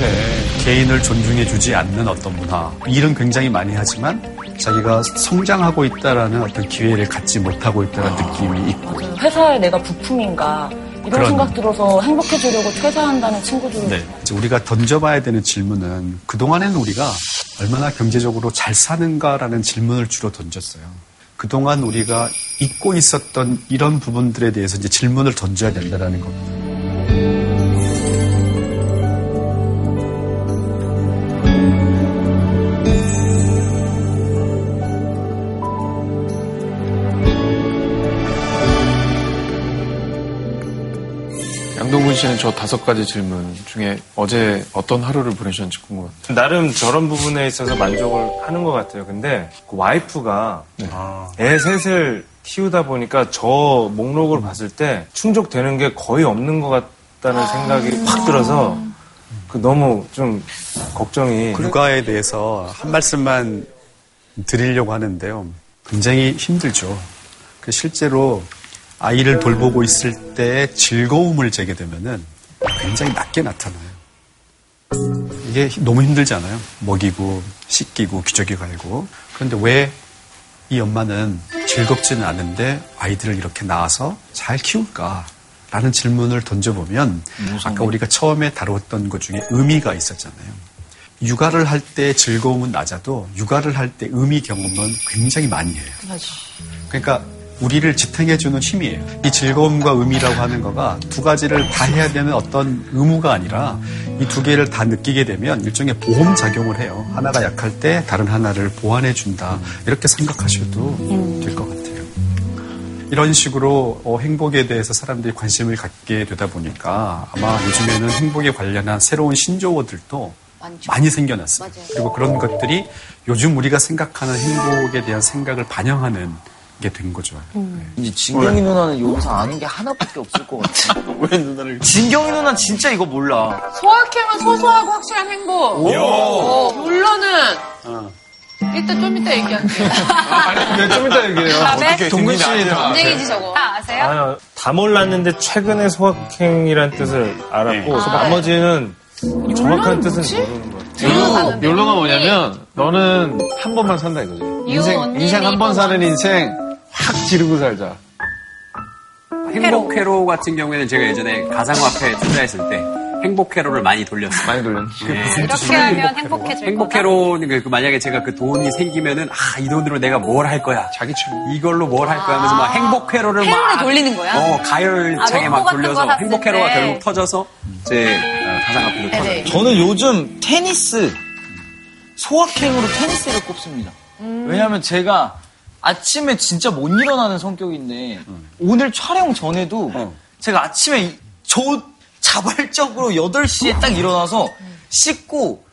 개인을 존중해 주지 않는 어떤 문화 일은 굉장히 많이 하지만 자기가 성장하고 있다라는 어떤 기회를 갖지 못하고 있다는 느낌이 있고 회사에 내가 부품인가 이런 그런- 생각 들어서 행복해지려고 퇴사한다는 친구들 네. 이제 우리가 던져봐야 되는 질문은 그동안에는 우리가 얼마나 경제적으로 잘 사는가라는 질문을 주로 던졌어요. 그동안 우리가 잊고 있었던 이런 부분들에 대해서 이제 질문을 던져야 된다는 겁니다. 씨는 저 다섯 가지 질문 중에 어제 어떤 하루를 보내셨는지 궁금합니다. 나름 저런 부분에 있어서 만족을 하는 것 같아요. 근데 그 와이프가 애 셋을 키우다 보니까 저 목록을 봤을 때 충족되는 게 거의 없는 것 같다는 생각이 확 들어서 그 너무 좀 걱정이 육아에 대해서 한 말씀만 드리려고 하는데요. 굉장히 힘들죠. 그 실제로 아이를 돌보고 있을 때 즐거움을 재게 되면은 굉장히 낮게 나타나요. 이게 너무 힘들잖아요. 먹이고, 씻기고, 기저귀 갈고. 그런데 왜 이 엄마는 즐겁지는 않은데 아이들을 이렇게 낳아서 잘 키울까? 라는 질문을 던져보면 아까 우리가 처음에 다뤘던 것 중에 의미가 있었잖아요. 육아를 할 때 즐거움은 낮아도 육아를 할 때 의미 경험은 굉장히 많이 해요. 그러니까 우리를 지탱해주는 힘이에요. 이 즐거움과 의미라고 하는 거가 두 가지를 다 해야 되는 어떤 의무가 아니라 이 두 개를 다 느끼게 되면 일종의 보험 작용을 해요. 하나가 약할 때 다른 하나를 보완해 준다. 이렇게 생각하셔도 될 것 같아요. 이런 식으로 어, 행복에 대해서 사람들이 관심을 갖게 되다 보니까 아마 요즘에는 행복에 관련한 새로운 신조어들도 많이 생겨났어요. 그리고 그런 것들이 요즘 우리가 생각하는 행복에 대한 생각을 반영하는 게 된 거죠. 이제 진경이 누나는 여기서 아는 게 하나밖에 없을 것 같아. 왜 누나를? 진경이 누나 진짜 이거 몰라. 소확행은 소소하고 확실한 행복. 오. 어, 물론은 이따 좀 이따 얘기할게요. 네, 좀 이따 얘기해요. 다음에? 동근 씨 언제기지 저거. 다 아세요? 아, 다 몰랐는데 최근에 소확행이란 뜻을 알았고 아, 나머지는 정확한 뜻은 모르는 것 같아요. 욜로, 욜로가 뭐냐면 너는 한 번만 산다 이거지. 인생 인생 한 번 사는 인생 확 지르고 살자. 행복회로 같은 경우에는 제가 예전에 가상화폐 투자했을 때 행복회로를 많이 돌렸어요. 많이 돌렸네. 이렇게 하면 행복해질 거다. 행복회로 그 만약에 제가 그 돈이 생기면은 아 이 돈으로 내가 뭘 할 거야. 자기 취미. 이걸로 뭘 할 거야 하면서 막 행복회로를 회로를 막 돌리는 거야? 어 가열차게 아, 막 돌려서 행복회로가 때. 결국 터져서 제 어, 가상화폐로 터져. 저는 요즘 테니스 소확행으로 테니스를 꼽습니다. 왜냐하면 제가 아침에 진짜 못 일어나는 성격인데 오늘 촬영 전에도 제가 아침에 이- 저 자발적으로 8시에 딱 일어나서 씻고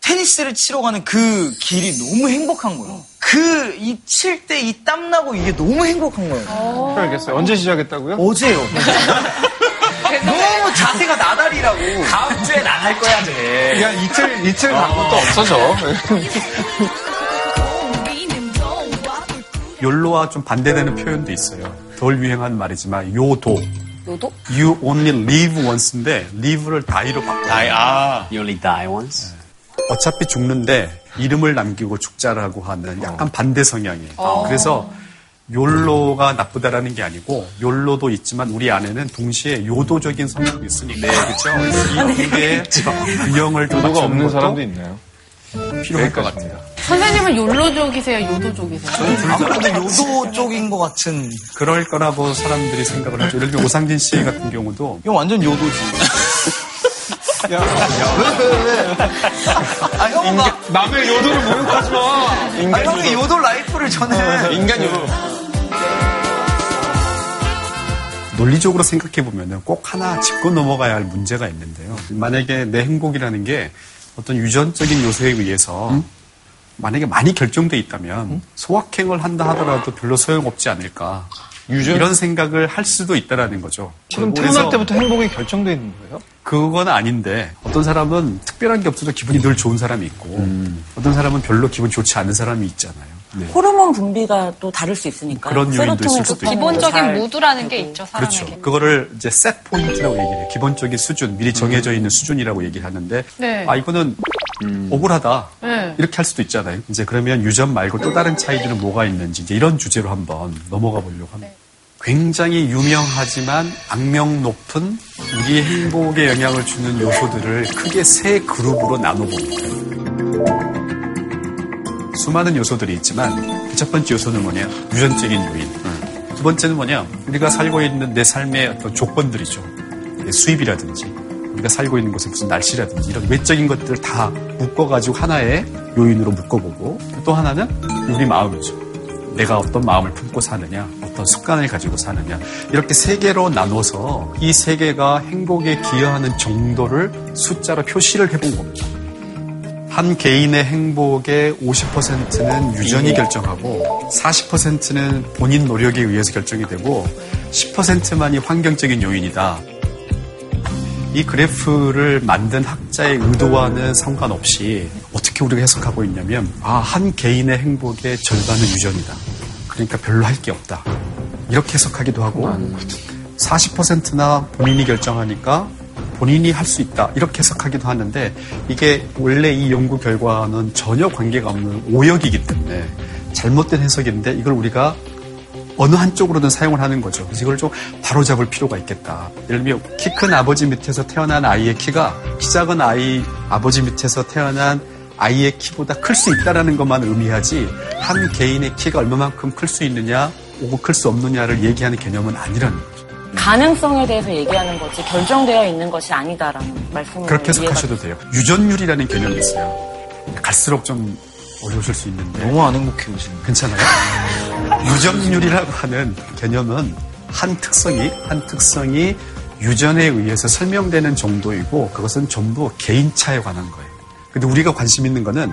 테니스를 치러 가는 그 길이 너무 행복한 거예요. 그 이 칠 때 이 땀나고 이게 너무 행복한 거예요. 알겠어요. 언제 시작했다고요? 어제요. 너무 자세가 나달이라고. 다음 주에 난할 거야 돼. 야 이틀 이틀 간 것도 없어져. 욜로와 좀 반대되는 표현도 있어요. 덜 유행한 말이지만 요도. 요도? You only live once인데 live를 die로 바꿔. 다이, 아. You only die once. 어차피 죽는데 이름을 남기고 죽자라고 하는 약간 반대 성향이에요. 그래서 욜로가 나쁘다라는 게 아니고 욜로도 있지만 우리 안에는 동시에 요도적인 성향이 있으니까 그렇죠. 이 두개의 균형을 맞추는 없는 것도 사람도 있나요? 필요할 것 같아요. 선생님은 욜로족이세요? 요도족이세요? 아무래도 요도 쪽인 것 같은. 그럴 거라고 사람들이 생각을 하죠. 예를 들면 오상진 씨 같은 경우도 이거 완전 요도지. (laughs) 야, 왜, 왜, 왜? 아, 형은 막, 남의 요도를 모욕하지 마. 아, 형이 요도 라이프를 저는. 인간 요로. 논리적으로 생각해 보면은 꼭 하나 짚고 넘어가야 할 문제가 있는데요. 만약에 내 행복이라는 게 어떤 유전적인 요소에 의해서 만약에 많이 결정돼 있다면 소확행을 한다 하더라도 별로 소용없지 않을까. 이런 생각을 할 수도 있다라는 거죠. 지금 태어날 때부터 행복이 결정돼 있는 거예요? 그건 아닌데 어떤 사람은 특별한 게 없어도 기분이 늘 좋은 사람이 있고 어떤 사람은 별로 기분 좋지 않은 사람이 있잖아요. 호르몬 분비가 또 다를 수 있으니까. 그런 요인도 있을 수도 있고. 기본적인 잘 무드라는 게 있죠, 사람에게. 그렇죠. 그거를 이제 set point라고 얘기해요. 기본적인 수준, 미리 정해져 있는 수준이라고 얘기를 하는데, 네. 아 이거는 억울하다. 네. 이렇게 할 수도 있잖아요. 이제 그러면 유전 말고 또 다른 차이들은 뭐가 있는지 이제 이런 주제로 한번 넘어가 보려고 합니다. 굉장히 유명하지만 악명 높은 우리의 행복에 영향을 주는 요소들을 크게 세 그룹으로 나눠봅니다. 수많은 요소들이 있지만 그 첫 번째 요소는 뭐냐? 유전적인 요인. 두 번째는 뭐냐? 우리가 살고 있는 내 삶의 어떤 조건들이죠. 수입이라든지 우리가 살고 있는 곳의 무슨 날씨라든지 이런 외적인 것들을 다 묶어가지고 하나의 요인으로 묶어보고 또 하나는 우리 마음이죠. 내가 어떤 마음을 품고 사느냐, 어떤 습관을 가지고 사느냐 이렇게 세 개로 나눠서 이 세 개가 행복에 기여하는 정도를 숫자로 표시를 해본 겁니다. 한 개인의 행복의 50%는 유전이 결정하고 40%는 본인 노력에 의해서 결정이 되고 10%만이 환경적인 요인이다. 이 그래프를 만든 학자의 의도와는 상관없이 어떻게 우리가 해석하고 있냐면 아, 한 개인의 행복의 절반은 유전이다. 그러니까 별로 할 게 없다. 이렇게 해석하기도 하고 40%나 본인이 결정하니까 본인이 할 수 있다. 이렇게 해석하기도 하는데 이게 원래 이 연구 결과는 전혀 관계가 없는 오역이기 때문에 잘못된 해석인데 이걸 우리가 어느 한쪽으로든 사용을 하는 거죠. 그래서 이걸 좀 바로잡을 필요가 있겠다. 예를 들면 키 큰 아버지 밑에서 태어난 아이의 키가 키 작은 아이 아버지 밑에서 태어난 아이의 키보다 클 수 있다라는 것만 의미하지 한 개인의 키가 얼마만큼 클 수 있느냐 오고 클 수 없느냐를 얘기하는 개념은 아니라는 거죠. 가능성에 대해서 얘기하는 거지 결정되어 있는 것이 아니다라는 말씀을 그렇게 해석하셔도 돼요. 유전율이라는 개념이 있어요. 갈수록 좀 어려우실 수 있는데. 너무 안 행복해 요즘. 괜찮아요? (laughs) 유전율이라고 하는 개념은 한 특성이, 한 특성이 유전에 의해서 설명되는 정도이고 그것은 전부 개인차에 관한 거예요. 근데 우리가 관심 있는 거는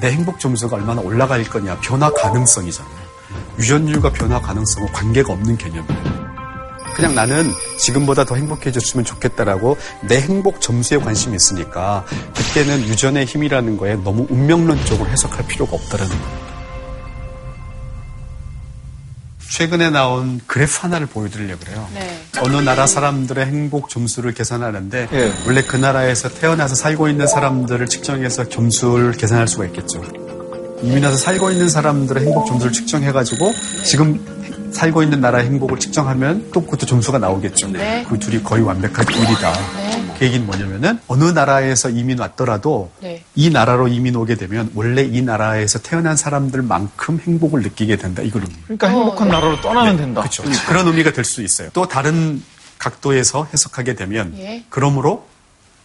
내 행복 점수가 얼마나 올라갈 거냐, 변화 가능성이잖아요. 유전율과 변화 가능성은 관계가 없는 개념이에요. 그냥 나는 지금보다 더 행복해졌으면 좋겠다라고 내 행복 점수에 관심이 있으니까 그때는 유전의 힘이라는 거에 너무 운명론적으로 해석할 필요가 없다라는 거예요. 최근에 나온 그래프 하나를 보여드리려고 그래요. 네. 어느 나라 사람들의 행복 점수를 계산하는데 예. 원래 그 나라에서 태어나서 살고 있는 사람들을 측정해서 점수를 계산할 수가 있겠죠. 이민 와서 살고 있는 사람들의 행복 점수를 측정해가지고 지금 살고 있는 나라의 행복을 측정하면 또 그것도 점수가 나오겠죠. 네. 그 둘이 거의 완벽한 일이다. 그 얘기는 뭐냐면은 어느 나라에서 이민 왔더라도 네. 이 나라로 이민 오게 되면 원래 이 나라에서 태어난 사람들만큼 행복을 느끼게 된다. 이걸 의미. 그러니까 행복한 나라로 떠나면 된다. 그렇죠. 그런 의미가 될 수 있어요. 또 다른 각도에서 해석하게 되면 예. 그러므로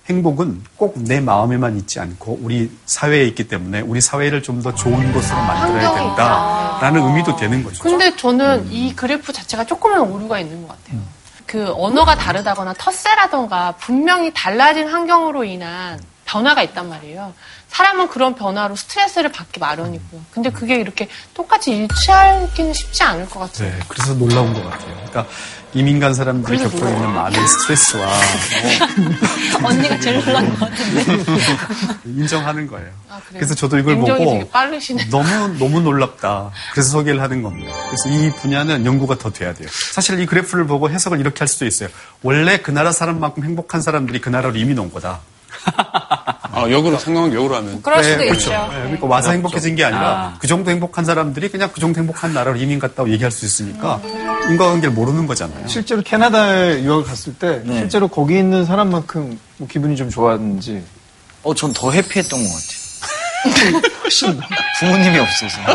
행복은 꼭 내 마음에만 있지 않고 우리 사회에 있기 때문에 우리 사회를 좀 더 좋은 곳으로 만들어야 된다라는 의미도 되는 거죠. 근데 저는 이 그래프 자체가 조금은 오류가 있는 것 같아요. 그 언어가 다르다거나 텃세라던가 분명히 달라진 환경으로 인한 변화가 있단 말이에요. 사람은 그런 변화로 스트레스를 받기 마련이고요. 근데 그게 이렇게 똑같이 일치하기는 쉽지 않을 것 같아요. 네, 그래서 놀라운 것 같아요. 그러니까 이민 간 사람들이 겪고 있는 많은 스트레스와 (laughs) 언니가 제일 놀란 것 같은데. (laughs) 인정하는 거예요. 아? 그래서 저도 이걸 보고. 너무 너무 놀랍다. 그래서 소개를 하는 겁니다. 그래서 이 분야는 연구가 더 돼야 돼요. 사실 이 그래프를 보고 해석을 이렇게 할 수도 있어요. 원래 그 나라 사람만큼 행복한 사람들이 그 나라로 이민 온 거다. 아, 역으로 상관은 역으로 하면. 그럴 수도 그렇죠. 있죠. 네, 그러니까 와서 행복해진 게 아니라 아. 그 정도 행복한 사람들이 그냥 그 정도 행복한 나라로 이민 갔다고 얘기할 수 있으니까 인과관계를 모르는 거잖아요. 실제로 캐나다에 유학을 갔을 때 네. 실제로 거기 있는 사람만큼 뭐 기분이 좀 좋았는지 어, 전 더 해피했던 것 같아요. (laughs) 부모님이 없어서. 내,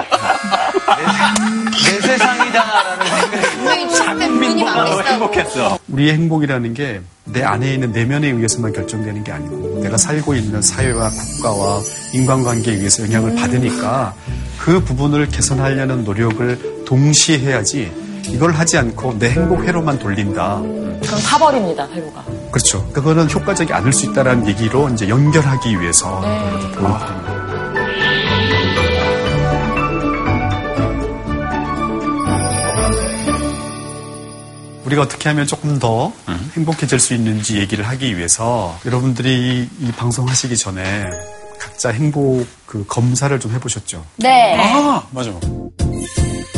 내 세상 이다라는 생각이 많겠다고. 행복했어. 우리의 행복이라는 게 내 안에 있는 내면에 의해서만 결정되는 게 아니고 내가 살고 있는 사회와 국가와 인간관계에 의해서 영향을 받으니까 그 부분을 개선하려는 노력을 동시에 해야지 이걸 하지 않고 내 행복 회로만 돌린다. 그럼 타버립니다 회로가. 그렇죠. 그거는 효과적이 않을 수 있다는 얘기로 이제 연결하기 위해서 보여드리는 거 우리가 어떻게 하면 조금 더 행복해질 수 있는지 얘기를 하기 위해서 여러분들이 이 방송 하시기 전에 각자 행복 그 검사를 좀 해보셨죠? 네. 아, 맞아. Clap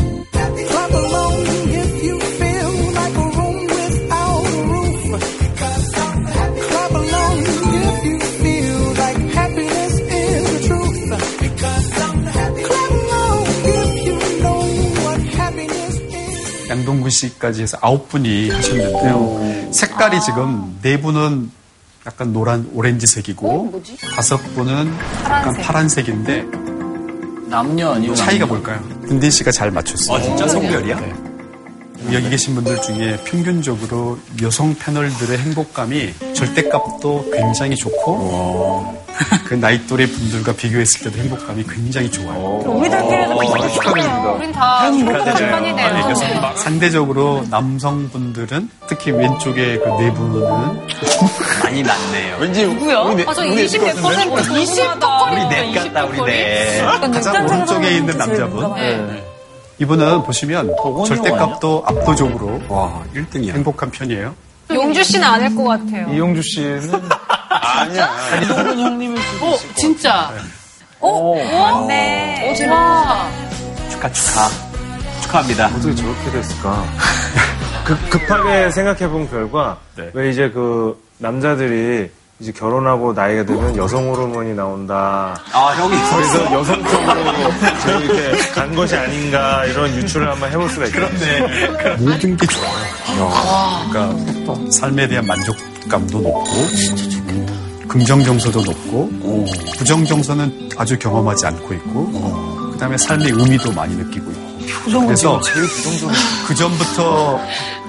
양동근 씨까지 해서 아홉 분이 하셨는데요. 색깔이 지금 네 분은 약간 노란 오렌지색이고 다섯 분은 약간 파란색 인데 남녀 아니고 차이가 뭘까요? 은딘 씨가 잘 맞췄어요. 아, 진짜 성별이야? 네. 여기 계신 분들 중에 평균적으로 여성 패널들의 행복감이 절대값도 굉장히 좋고 그 나이 또래 분들과 비교했을 때도 행복감이 굉장히 좋아요. 우리들끼리도 비슷해. 축하드립니다. 우린 다 행복한 편이네요. 상대적으로 남성분들은 특히 왼쪽에 그네 분은 (laughs) 많이 낫네요. 왠지 누구야? 우리 내- 아, 저 우리 20몇 퍼센트, 20 우리 덕거리. 넷 같다, 우리 넷. 가장 오른쪽에 있는 남자분 네. 이분은 보시면 절대값도 압도적으로 와, 1등이야. 행복한 편이에요. 용주 씨는 아닐 것 같아요. 이용주 씨는 (laughs) 아니야. 이동근 형님일 수도 어, 있을 것 진짜. 어? 맞네. 어, 대박. 축하, 축하. 축하합니다. 어떻게 저렇게 됐을까? 급, (laughs) 급하게 생각해본 결과, 네. 왜 이제 그 남자들이 이제 결혼하고 나이가 들면 여성 호르몬이 나온다. 아, 형이 그래서 여성 쪽으로 저희 이렇게 간 것이 아닌가 이런 유추를 한번 해볼 수가 있겠네. 모든 게 좋아요. 그러니까 삶에 대한 만족감도 높고 긍정 정서도 높고 부정 정서는 아주 경험하지 않고 있고 그다음에 삶의 의미도 많이 느끼고 있고 그래서 그 전부터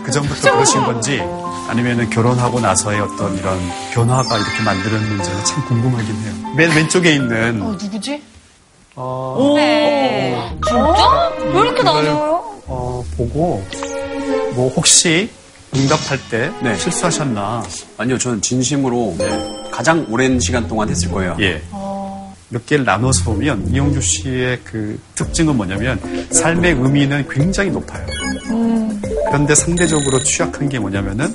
그 전부터 그러신 건지 아니면은 결혼하고 나서의 어떤 이런 변화가 이렇게 만들었는지는 참 궁금하긴 해요. 맨 왼쪽에 있는 어, 누구지? 어, 네. 진짜? 왜 이렇게 나눠요? 어, 보고 뭐 혹시 응답할 때 네. 실수하셨나? 아니요, 저는 진심으로 가장 오랜 시간 동안 했을 거예요. 예. 몇 개를 나눠서 보면 이용주 씨의 그 특징은 뭐냐면 삶의 의미는 굉장히 높아요. 그런데 상대적으로 취약한 게 뭐냐면은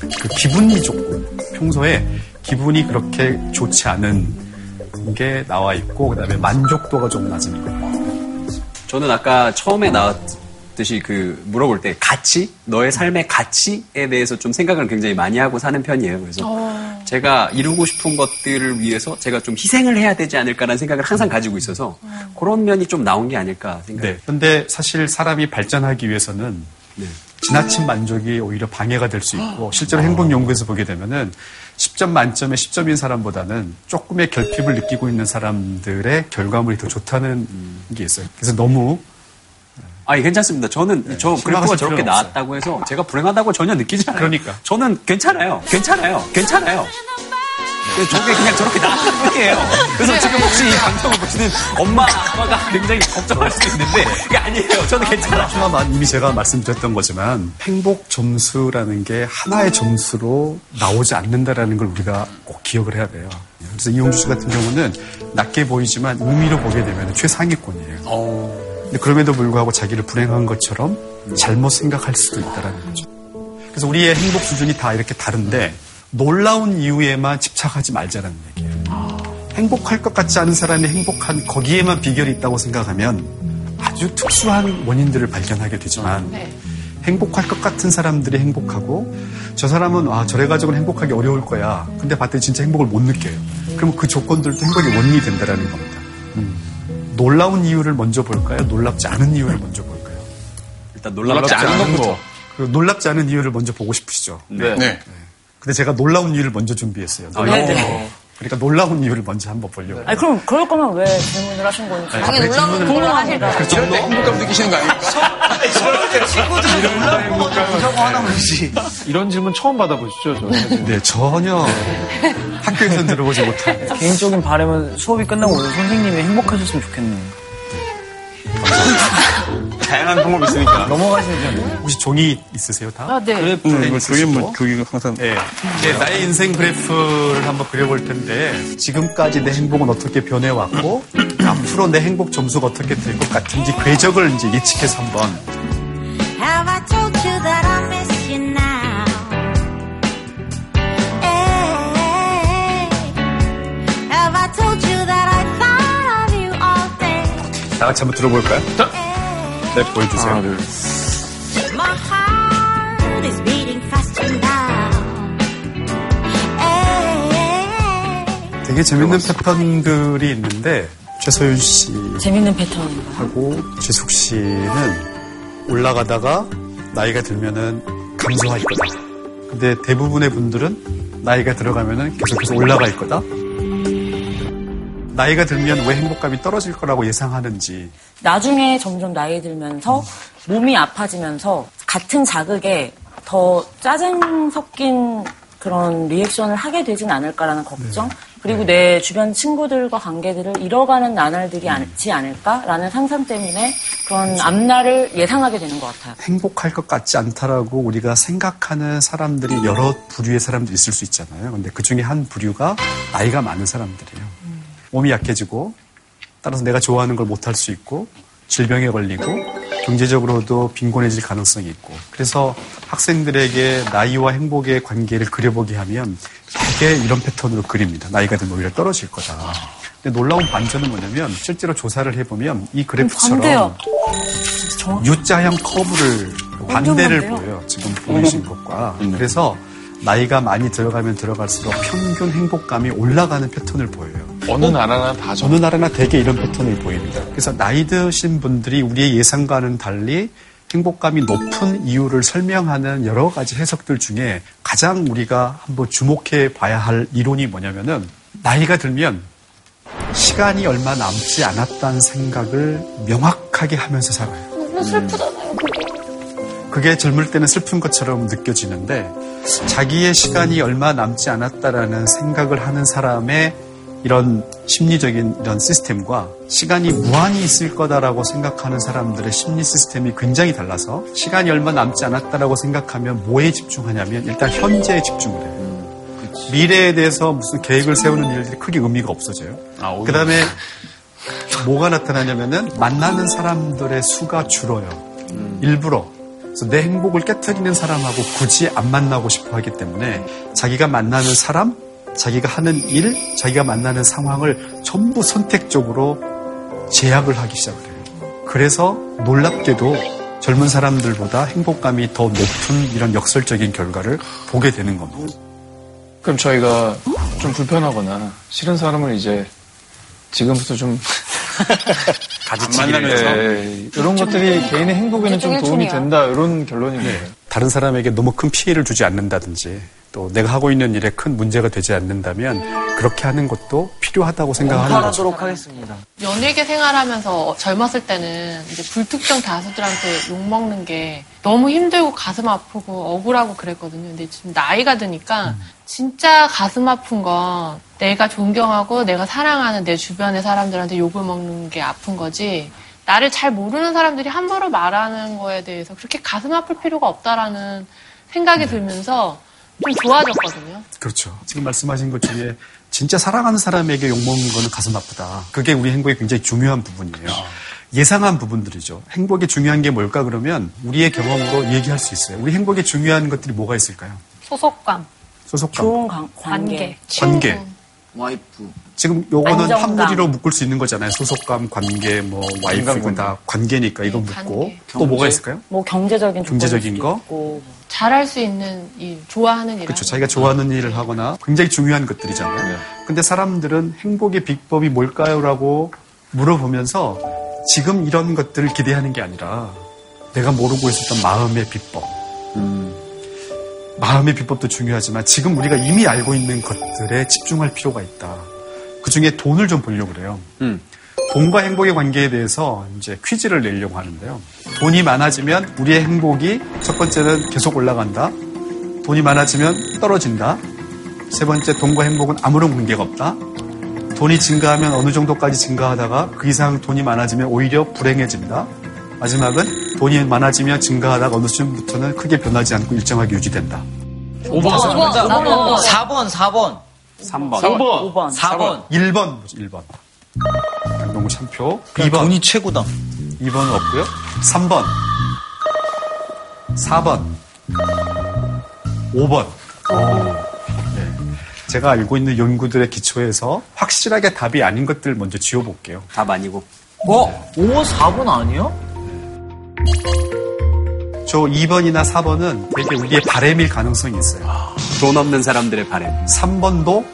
그 기분이 좋고 평소에 기분이 그렇게 좋지 않은 게 나와 있고 그다음에 만족도가 좀 낮은 거. 저는 아까 처음에 나왔듯이 그 물어볼 때 가치, 너의 삶의 가치에 대해서 좀 생각을 굉장히 많이 하고 사는 편이에요. 그래서 어. 제가 이루고 싶은 것들을 위해서 제가 좀 희생을 해야 되지 않을까라는 생각을 항상 가지고 있어서 그런 면이 좀 나온 게 아닐까 생각해요. 네. 그런데 사실 사람이 발전하기 위해서는 네. 지나친 만족이 오히려 방해가 될 수 있고 실제로 행복 연구에서 보게 되면은 10점 만점에 10점인 사람보다는 조금의 결핍을 느끼고 있는 사람들의 결과물이 더 좋다는 게 있어요. 그래서 너무 아니 괜찮습니다. 저는 저 실망하실 그래프가 저렇게 나왔다고 해서 제가 불행하다고 전혀 느끼지 않아요. 그러니까. 저는 괜찮아요. 괜찮아요. 괜찮아요. 네, 저게 그냥 저렇게 나왔던 뿐이에요. 그래서 지금 혹시 이 방송을 보시는 엄마, 아빠가 굉장히 걱정할 수도 있는데 그게 아니에요. 저는 괜찮아요. 하나만 이미 제가 말씀드렸던 거지만 행복 점수라는 게 하나의 점수로 나오지 않는다라는 걸 우리가 꼭 기억을 해야 돼요. 그래서 이용주 씨 같은 경우는 낮게 보이지만 의미로 보게 되면 최상위권이에요. 근데 그럼에도 불구하고 자기를 불행한 것처럼 잘못 생각할 수도 있다라는 거죠. 그래서 우리의 행복 수준이 다 이렇게 다른데 놀라운 이유에만 집착하지 말자는 얘기예요. 행복할 것 같지 않은 사람이 행복한 거기에만 비결이 있다고 생각하면 아주 특수한 원인들을 발견하게 되지만 네. 행복할 것 같은 사람들이 행복하고 저 사람은 아 저래 가지고는 행복하기 어려울 거야. 근데 봤더니 진짜 행복을 못 느껴요. 그럼 그 조건들도 행복의 원인이 된다라는 겁니다. 음. 놀라운 이유를 먼저 볼까요? 놀랍지 않은 이유를 먼저 볼까요? 일단 놀랍지 않은 것부터. 그 놀랍지 않은 이유를 먼저 보고 싶으시죠? 네. 네. 근데 제가 놀라운 이유를 먼저 준비했어요. 아, 네, 네. 그러니까 놀라운 이유를 먼저 한번 보려고. 아니, 그럼 그럴 거면 왜 질문을 하신 건지. 아니, 당연히 놀라운 질문을 궁금합니다. 그렇죠. 때 행복감 느끼시는 거 아닙니까? 친구들이 놀라운 거 보자고 하나 보지. 이런 질문 처음 받아보시죠, 저는. 네, 전혀 학교에서 들어보지 못한. 개인적인 바람은 수업이 끝나고 오늘 선생님이 행복하셨으면 좋겠네요. 다양한 방법이 있으니까. (laughs) 넘어가시면 돼요. 혹시 종이 있으세요, 다? 아, 네. 그래프 음, 이거 저게 뭐, 저기가 항상. 네. 이제 나의 인생 그래프를 한번 그려볼 텐데 지금까지 내 행복은 어떻게 변해왔고 앞으로 내 행복 점수가 어떻게 될 것 같은지 궤적을 이제 예측해서 한번 Have I told you that I miss you now? Hey, have I told you that I thought of you all day? 다 같이 한번 들어볼까요? 네, 보여주세요. 하나, 둘. Faster now. Hey, 되게 재밌는 패턴들이 있는데 최소윤 재밌는 패턴인가요? 씨하고 최숙 씨는 올라가다가 나이가 들면은 감소할 거다. 근데 대부분의 분들은 나이가 들어가면은 계속해서 올라갈 거다. 나이가 들면 왜 행복감이 떨어질 거라고 예상하는지 나중에 점점 나이 들면서 몸이 아파지면서 같은 자극에 더 짜증 섞인 그런 리액션을 하게 되진 않을까라는 걱정 그리고 내 주변 친구들과 관계들을 잃어가는 나날들이 않지 않을까라는 상상 때문에 그런 앞날을 예상하게 되는 것 같아요. 행복할 것 같지 않다라고 우리가 생각하는 사람들이 여러 부류의 사람들이 있을 수 있잖아요. 근데 그 중에 한 부류가 나이가 많은 사람들이에요. 몸이 약해지고 따라서 내가 좋아하는 걸 못할 수 있고 질병에 걸리고 경제적으로도 빈곤해질 가능성이 있고 그래서 학생들에게 나이와 행복의 관계를 그려보게 하면 되게 이런 패턴으로 그립니다. 나이가 들면 오히려 떨어질 거다. 근데 놀라운 반전은 뭐냐면 실제로 조사를 해보면 이 그래프처럼. U자형 커브를 반대를 반대요. 보여요. 지금 보이신 것과. 그래서 나이가 많이 들어가면 들어갈수록 평균 행복감이 올라가는 패턴을 보여요. 어느 나라나 다 어느 나라나 대개 이런 패턴을 보입니다. 그래서 나이 드신 분들이 우리의 예상과는 달리 행복감이 높은 이유를 설명하는 여러 가지 해석들 중에 가장 우리가 한번 주목해 봐야 할 이론이 뭐냐면은 나이가 들면 시간이 얼마 남지 않았다는 생각을 명확하게 하면서 살아요. 너무 슬프잖아요, 그게. 그게 젊을 때는 슬픈 것처럼 느껴지는데 자기의 시간이 얼마 남지 않았다라는 생각을 하는 사람의 이런 심리적인 이런 시스템과 시간이 무한히 있을 거다라고 생각하는 사람들의 심리 시스템이 굉장히 달라서 시간이 얼마 남지 않았다라고 생각하면 뭐에 집중하냐면 일단 현재에 집중을 해요. 미래에 대해서 무슨 계획을 세우는 일들이 크게 의미가 없어져요. 그 다음에 뭐가 나타나냐면은 만나는 사람들의 수가 줄어요. 일부러. 그래서 내 행복을 깨뜨리는 사람하고 굳이 안 만나고 싶어 하기 때문에 자기가 만나는 사람, 자기가 하는 일, 자기가 만나는 상황을 전부 선택적으로 제약을 하기 시작을 해요. 그래서 놀랍게도 젊은 사람들보다 행복감이 더 높은 이런 역설적인 결과를 보게 되는 겁니다. 그럼 저희가 좀 불편하거나 싫은 사람을 이제 지금부터 좀 (laughs) 만나면서? 예, 이런 것들이 개인의 행복에는 좀 도움이 된다 이런 결론인 거예요. 다른 사람에게 너무 큰 피해를 주지 않는다든지 또 내가 하고 있는 일에 큰 문제가 되지 않는다면 그렇게 하는 것도 필요하다고 생각하는 거죠. 하도록 하겠습니다. 연예계 생활하면서 젊었을 때는 이제 불특정 다수들한테 욕 먹는 게 너무 힘들고 가슴 아프고 억울하고 그랬거든요. 근데 지금 나이가 드니까 진짜 가슴 아픈 건 내가 존경하고 내가 사랑하는 내 주변의 사람들한테 욕을 먹는 게 아픈 거지. 나를 잘 모르는 사람들이 함부로 말하는 거에 대해서 그렇게 가슴 아플 필요가 없다라는 생각이 들면서 좀 좋아졌거든요. 그렇죠. 지금 말씀하신 것 중에 진짜 사랑하는 사람에게 욕먹는 거는 가슴 아프다. 그게 우리 행복에 굉장히 중요한 부분이에요. 예상한 부분들이죠. 행복이 중요한 게 뭘까 그러면 우리의 경험으로 얘기할 수 있어요. 우리 행복에 중요한 것들이 뭐가 있을까요? 소속감, 소속감, 좋은 관- 관계, 관계. 와이프. 지금 요거는 안정감. 한마디로 묶을 수 있는 거잖아요. 소속감, 관계, 뭐 와이프 다 관계니까 이거 묶고 또 뭐가 있을까요? 뭐 경제적인 경제적인 거? 있고. 잘할 수 있는 일, 좋아하는 일. 그렇죠. 자기가 좋아하는 일을 하거나 굉장히 중요한 것들이잖아요. 근데 사람들은 행복의 비법이 뭘까요?라고 물어보면서 지금 이런 것들을 기대하는 게 아니라 내가 모르고 있었던 마음의 비법. 마음의 비법도 중요하지만 지금 우리가 이미 알고 있는 것들에 집중할 필요가 있다. 그 중에 돈을 좀 보려고 그래요. 돈과 행복의 관계에 대해서 이제 퀴즈를 내려고 하는데요. 돈이 많아지면 우리의 행복이 첫 번째는 계속 올라간다. 돈이 많아지면 떨어진다. 세 번째, 돈과 행복은 아무런 관계가 없다. 돈이 증가하면 어느 정도까지 증가하다가 그 이상 돈이 많아지면 오히려 불행해진다. 마지막은 돈이 많아지면 증가하다가 어느 수준부터는 크게 변하지 않고 일정하게 유지된다. 5번. 번, 나번. 4번, 4번. 3번. 3번. 5번. 4번. 1번, 1번. 강동구 참표. 그냥 2번. 돈이 최고다. 2번은 없고요. 3번. 4번. 5번. 네. 제가 알고 있는 연구들의 기초에서 확실하게 답이 아닌 것들 먼저 지워볼게요. 답 아니고. 어? 5번, 4번 아니야? 저 2번이나 4번은 되게 우리의 바램일 가능성이 있어요. 돈 없는 사람들의 바램. 3번도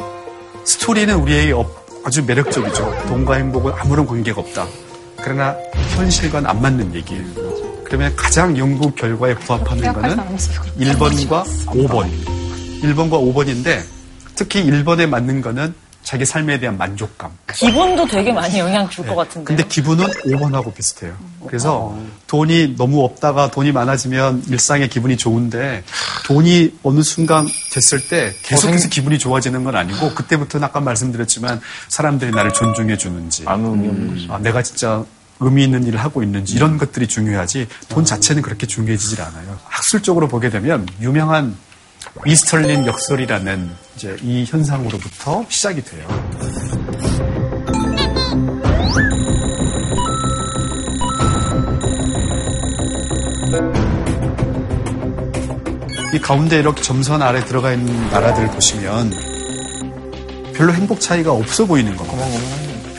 스토리는 우리에게 업- 아주 매력적이죠. 돈과 행복은 아무런 관계가 없다. 그러나 현실과는 안 맞는 얘기예요. 그러면 가장 연구 결과에 부합하는 거는 사람 없어요. 1번과 5번. 1번과 5번인데 특히 1번에 맞는 거는 자기 삶에 대한 만족감. 기분도 되게 많이 영향 줄것 같은데. 근데 기분은 5번하고 비슷해요. 그래서 돈이 너무 없다가 돈이 많아지면 일상의 기분이 좋은데 돈이 어느 순간 됐을 때 계속해서 기분이 좋아지는 건 아니고 그때부터는 아까 말씀드렸지만 사람들이 나를 존중해 주는지 아무 의미 없는 거죠. 아, 내가 진짜 의미 있는 일을 하고 있는지 이런 것들이 중요하지 돈 자체는 그렇게 중요해지질 않아요. 학술적으로 보게 되면 유명한 이스털린 역설이라는 이제 이 현상으로부터 시작이 돼요. 이 가운데 이렇게 점선 아래 들어가 있는 나라들을 보시면 별로 행복 차이가 없어 보이는 겁니다.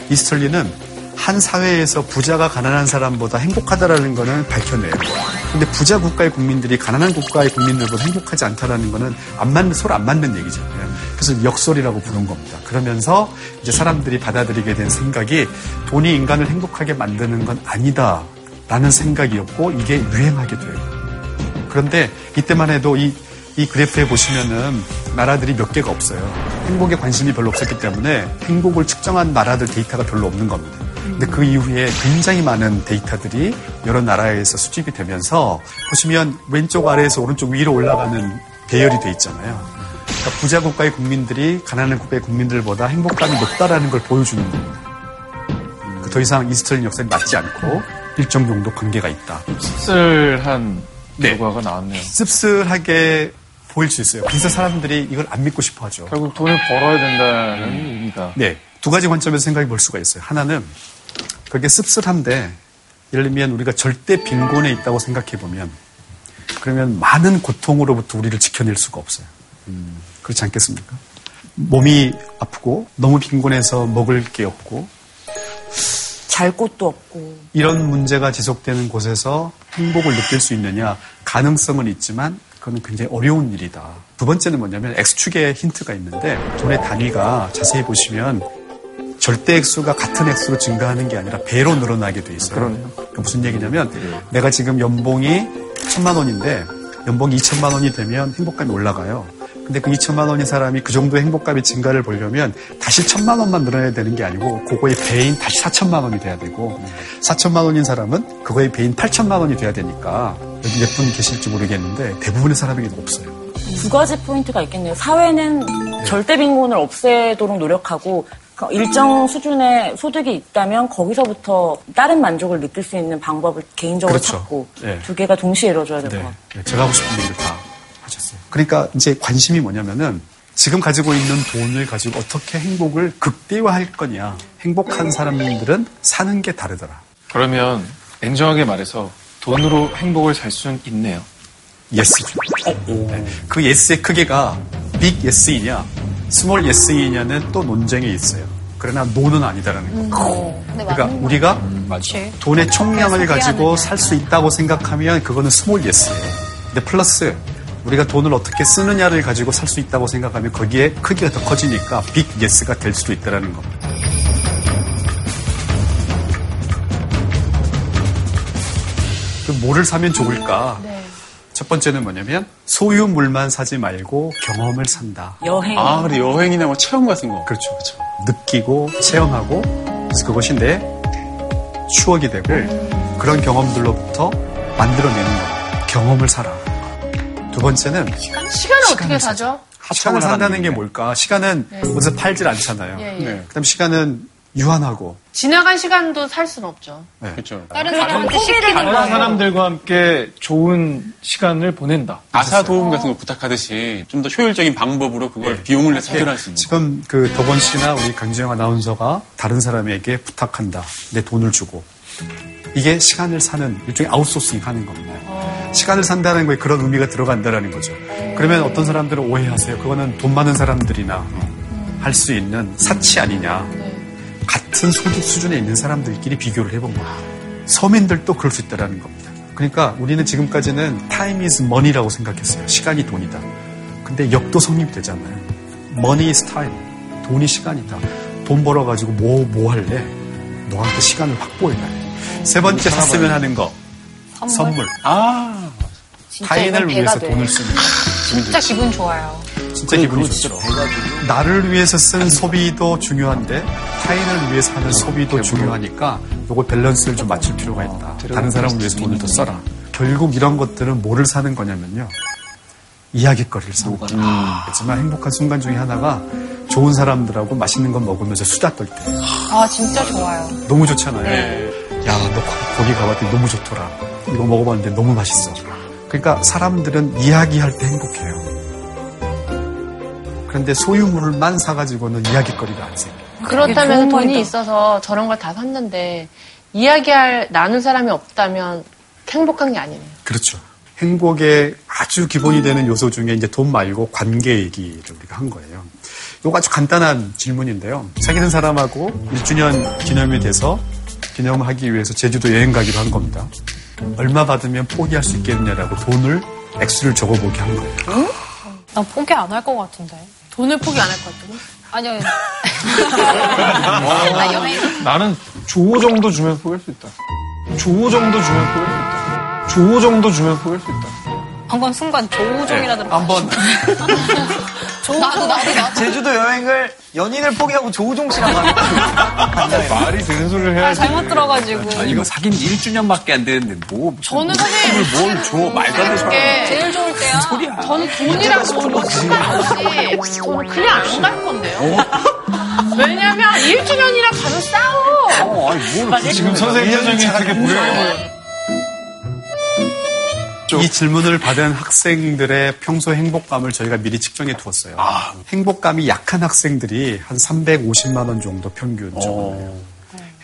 이스털리는 한 사회에서 부자가 가난한 사람보다 행복하다라는 거는 밝혀내요. 근데 부자 국가의 국민들이 가난한 국가의 국민들보다 행복하지 않다라는 거는 안 맞는 서로 안 맞는 얘기잖아요. 그래서 역설이라고 부른 겁니다. 그러면서 이제 사람들이 받아들이게 된 생각이 돈이 인간을 행복하게 만드는 건 아니다라는 생각이었고 이게 유행하게 돼요. 그런데 이때만 해도 이, 이 그래프에 보시면은 나라들이 몇 개가 없어요. 행복에 관심이 별로 없었기 때문에 행복을 측정한 나라들 데이터가 별로 없는 겁니다. 근데 그 이후에 굉장히 많은 데이터들이 여러 나라에서 수집이 되면서 보시면 왼쪽 아래에서 오른쪽 위로 올라가는 배열이 돼 있잖아요. 그러니까 부자 국가의 국민들이 가난한 국가의 국민들보다 행복감이 높다라는 걸 보여주는 거예요. 그더 이상 이스터린 역사에 맞지 않고 일정 정도 관계가 있다. 씁쓸한 결과가 나왔네요. 씁쓸하게 보일 수 있어요. 그래서 사람들이 이걸 안 믿고 싶어 하죠. 결국 돈을 벌어야 된다는 의미가. 네. 두 가지 관점에서 생각해 볼 수가 있어요. 하나는 그게 씁쓸한데 예를 들면 우리가 절대 빈곤에 있다고 생각해 보면 그러면 많은 고통으로부터 우리를 지켜낼 수가 없어요. 그렇지 않겠습니까? 몸이 아프고 너무 빈곤해서 먹을 게 없고 잘 곳도 없고 이런 문제가 지속되는 곳에서 행복을 느낄 수 있느냐 가능성은 있지만 그거는 굉장히 어려운 일이다. 두 번째는 뭐냐면 X축에 힌트가 있는데 돈의 단위가 자세히 보시면 절대 액수가 같은 액수로 증가하는 게 아니라 배로 늘어나게 돼 있어요. 그러네요. 그러니까 무슨 얘기냐면 내가 지금 연봉이 천만 원인데 연봉이 2천만 원이 되면 행복감이 올라가요. 근데 그 2천만 원인 사람이 그 정도 행복감의 증가를 보려면 다시 천만 원만 늘어나야 되는 게 아니고 그거의 배인 다시 4천만 원이 돼야 되고 4천만 원인 사람은 그거의 배인 8천만 원이 돼야 되니까 여기 몇 분 계실지 모르겠는데 대부분의 사람에게 없어요. 두 가지 포인트가 있겠네요. 사회는 절대 빈곤을 없애도록 노력하고 그 일정 수준의 소득이 있다면 거기서부터 다른 만족을 느낄 수 있는 방법을 개인적으로 그렇죠. 찾고 네. 두 개가 동시에 이루어져야 될것 네. 같아요. 네, 제가 하고 싶은 얘기를 다 하셨어요. 그러니까 이제 관심이 뭐냐면은 지금 가지고 있는 돈을 가지고 어떻게 행복을 극대화할 거냐. 행복한 사람들은 사는 게 다르더라. 그러면 냉정하게 말해서 돈으로 행복을 살 수는 있네요. yes죠. 네. 그 yes의 크기가 big yes이냐, small yes이냐는 또 논쟁이 있어요. 그러나 no는 아니다라는 거. 그러니까 우리가 돈의 총량을 가지고 살 수 있다고 생각하면 그거는 small yes예요. 근데 플러스 우리가 돈을 어떻게 쓰느냐를 가지고 살 수 있다고 생각하면 거기에 크기가 더 커지니까 big yes가 될 수도 있다라는 겁니다. 그럼 뭐를 사면 좋을까? 첫 번째는 뭐냐면 소유물만 사지 말고 경험을 산다. 여행. 아, 그래, 여행이나 뭐 체험 같은 거. 그렇죠, 그렇죠. 느끼고 체험하고 그래서 그것이 내 추억이 되고 그런 경험들로부터 만들어내는 거. 경험을 사라. 두 번째는 시간을 어떻게 사죠? 시간을 산다는 게 뭘까? 시간은 네. 어디서 팔질 않잖아요. 예, 예. 그다음 시간은 유한하고 지나간 시간도 살 수는 없죠. 네. 그렇죠. 다른 사람한테 시키는 다른 거예요. 사람들과 함께 좋은 시간을 보낸다. 아사 도움 같은 거 부탁하듯이 좀 더 효율적인 방법으로 그걸 비용을 내서 해결할 수 있는 거. 지금 그 덕원 씨나 우리 강지영 아나운서가 다른 사람에게 부탁한다. 내 돈을 주고. 이게 시간을 사는 일종의 아웃소싱 하는 겁니다. 시간을 산다는 거에 그런 의미가 들어간다는 거죠. 그러면 어떤 사람들은 오해하세요. 그거는 돈 많은 사람들이나 할 수 있는 사치 아니냐. 같은 소득 수준에 있는 사람들끼리 비교를 해본 겁니다. 서민들도 그럴 수 있다는 겁니다. 그러니까 우리는 지금까지는 time is money라고 생각했어요. 시간이 돈이다. 근데 역도 성립이 되잖아요. money is time. 돈이 시간이다. 돈 벌어가지고 뭐, 뭐 할래? 너한테 시간을 확보해놔. 세 번째 샀으면 하는 거. 선물. 아, 타인을 위해서 돼. 돈을 쓰는 거. 진짜 기분 좋아요. 진짜 기분이 좋죠. 나를 위해서 쓴 소비도 중요한데 타인을 위해서 하는 소비도 중요하니까 요거 밸런스를 좀 맞출 필요가 있다. 다른 사람을 위해서 돈을 더 써라. 결국 이런 것들은 뭐를 사는 거냐면요. 이야기거리를 사는 거죠. 그렇지만 행복한 순간 중에 하나가 좋은 사람들하고 맛있는 거 먹으면서 수다 떨 때. 아, 진짜 좋아요. 너무 좋잖아요. 야, 너 거- 거기 가봤더니 너무 좋더라. 이거 먹어봤는데 너무 맛있어. 그러니까 사람들은 이야기할 때 행복해요. 그런데 소유물만 사가지고는 이야기거리가 안 생겨요. 그렇다면 돈이 말이다. 있어서 저런 걸 다 샀는데 이야기할 나눌 사람이 없다면 행복한 게 아니네요. 그렇죠. 행복의 아주 기본이 되는 요소 중에 이제 돈 말고 관계 얘기를 우리가 한 거예요. 이거 아주 간단한 질문인데요. 사귀는 사람하고 1주년 기념이 돼서 기념하기 위해서 제주도 여행 가기로 한 겁니다. 얼마 받으면 포기할 수 있겠느냐라고 돈을 액수를 적어보게 한 거예요. 난 포기 안 할 것 같은데. 돈을 포기 안 할 것 같다고? 아니요. 아, 나는 조 정도 주면 포기할 수 있다. 조 정도 주면 포기할 수 있다. 조 정도 주면 포기할 수 있다. 방금 순간 조우종이라 들어. 한번 나도, 나도, 나도. 제주도 여행을 연인을 포기하고 조우종 씨랑 가는 (laughs) 말이 되는 소리를 해야지. 잘못 들어가지고. 아, 이거 사귄 1주년밖에 안 되는데 뭐 저는 사실 뭘 줘? 말도 안 되는 소리. 게 제일 좋을 때야. 소리야. 저는 돈이랑 돈으로 상관없이 저는 그냥 안 갈 건데요. (laughs) 왜냐면 1주년이라 가면 싸워. 어, 아니 뭘 지금 선생님 표정이 되게 불행해 이 질문을 받은 학생들의 평소 행복감을 저희가 미리 측정해 두었어요. 행복감이 약한 학생들이 한 350만 원 정도 평균적으로.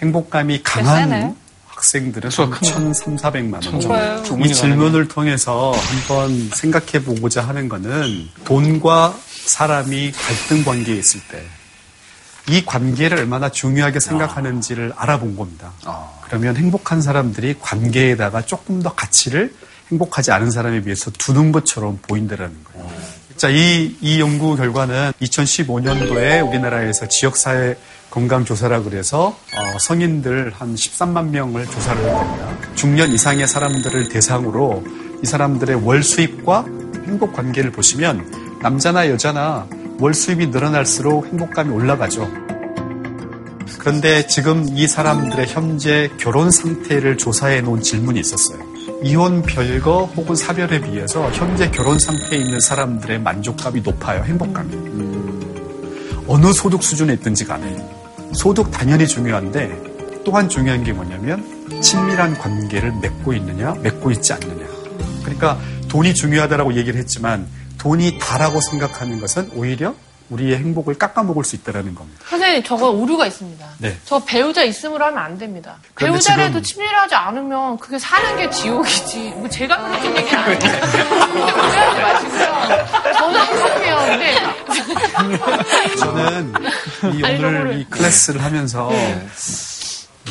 행복감이 강한. 학생들은 한 1,300, 400만 원. 정도. 이 질문을 통해서 한번 생각해 보고자 하는 거는 돈과 사람이 갈등 관계에 있을 때 이 관계를 얼마나 중요하게 생각하는지를 알아본 겁니다. 그러면 행복한 사람들이 관계에다가 조금 더 가치를 행복하지 않은 사람에 비해서 두는 것처럼 보인다라는 거예요. 자, 이, 이 연구 결과는 2015년도에 우리나라에서 지역사회 건강조사라 그래서 어, 성인들 한 13만 명을 조사를 한 겁니다. 중년 이상의 사람들을 대상으로 이 사람들의 월 수입과 행복 관계를 보시면 남자나 여자나 월 수입이 늘어날수록 행복감이 올라가죠. 그런데 지금 이 사람들의 현재 결혼 상태를 조사해 놓은 질문이 있었어요. 이혼 별거 혹은 사별에 비해서 현재 결혼 상태에 있는 사람들의 만족감이 높아요. 행복감이. 어느 소득 수준에 있든지 간에. 소득 당연히 중요한데 또한 중요한 게 뭐냐면 친밀한 관계를 맺고 있느냐, 맺고 있지 않느냐. 그러니까 돈이 중요하다라고 얘기를 했지만 돈이 다라고 생각하는 것은 오히려 우리의 행복을 깎아먹을 수 있다는 겁니다. 선생님, 저거 오류가 있습니다. 네. 저 배우자 있음으로 하면 안 됩니다. 배우자라도 친밀하지 않으면 그게 사는 게 지옥이지. 뭐 제가 그렇게 얘기 안 해요. 오해하지 마시고요. 저는 행복해요. 근데 저는 이 아니, 오늘 저거를- 이 클래스를 하면서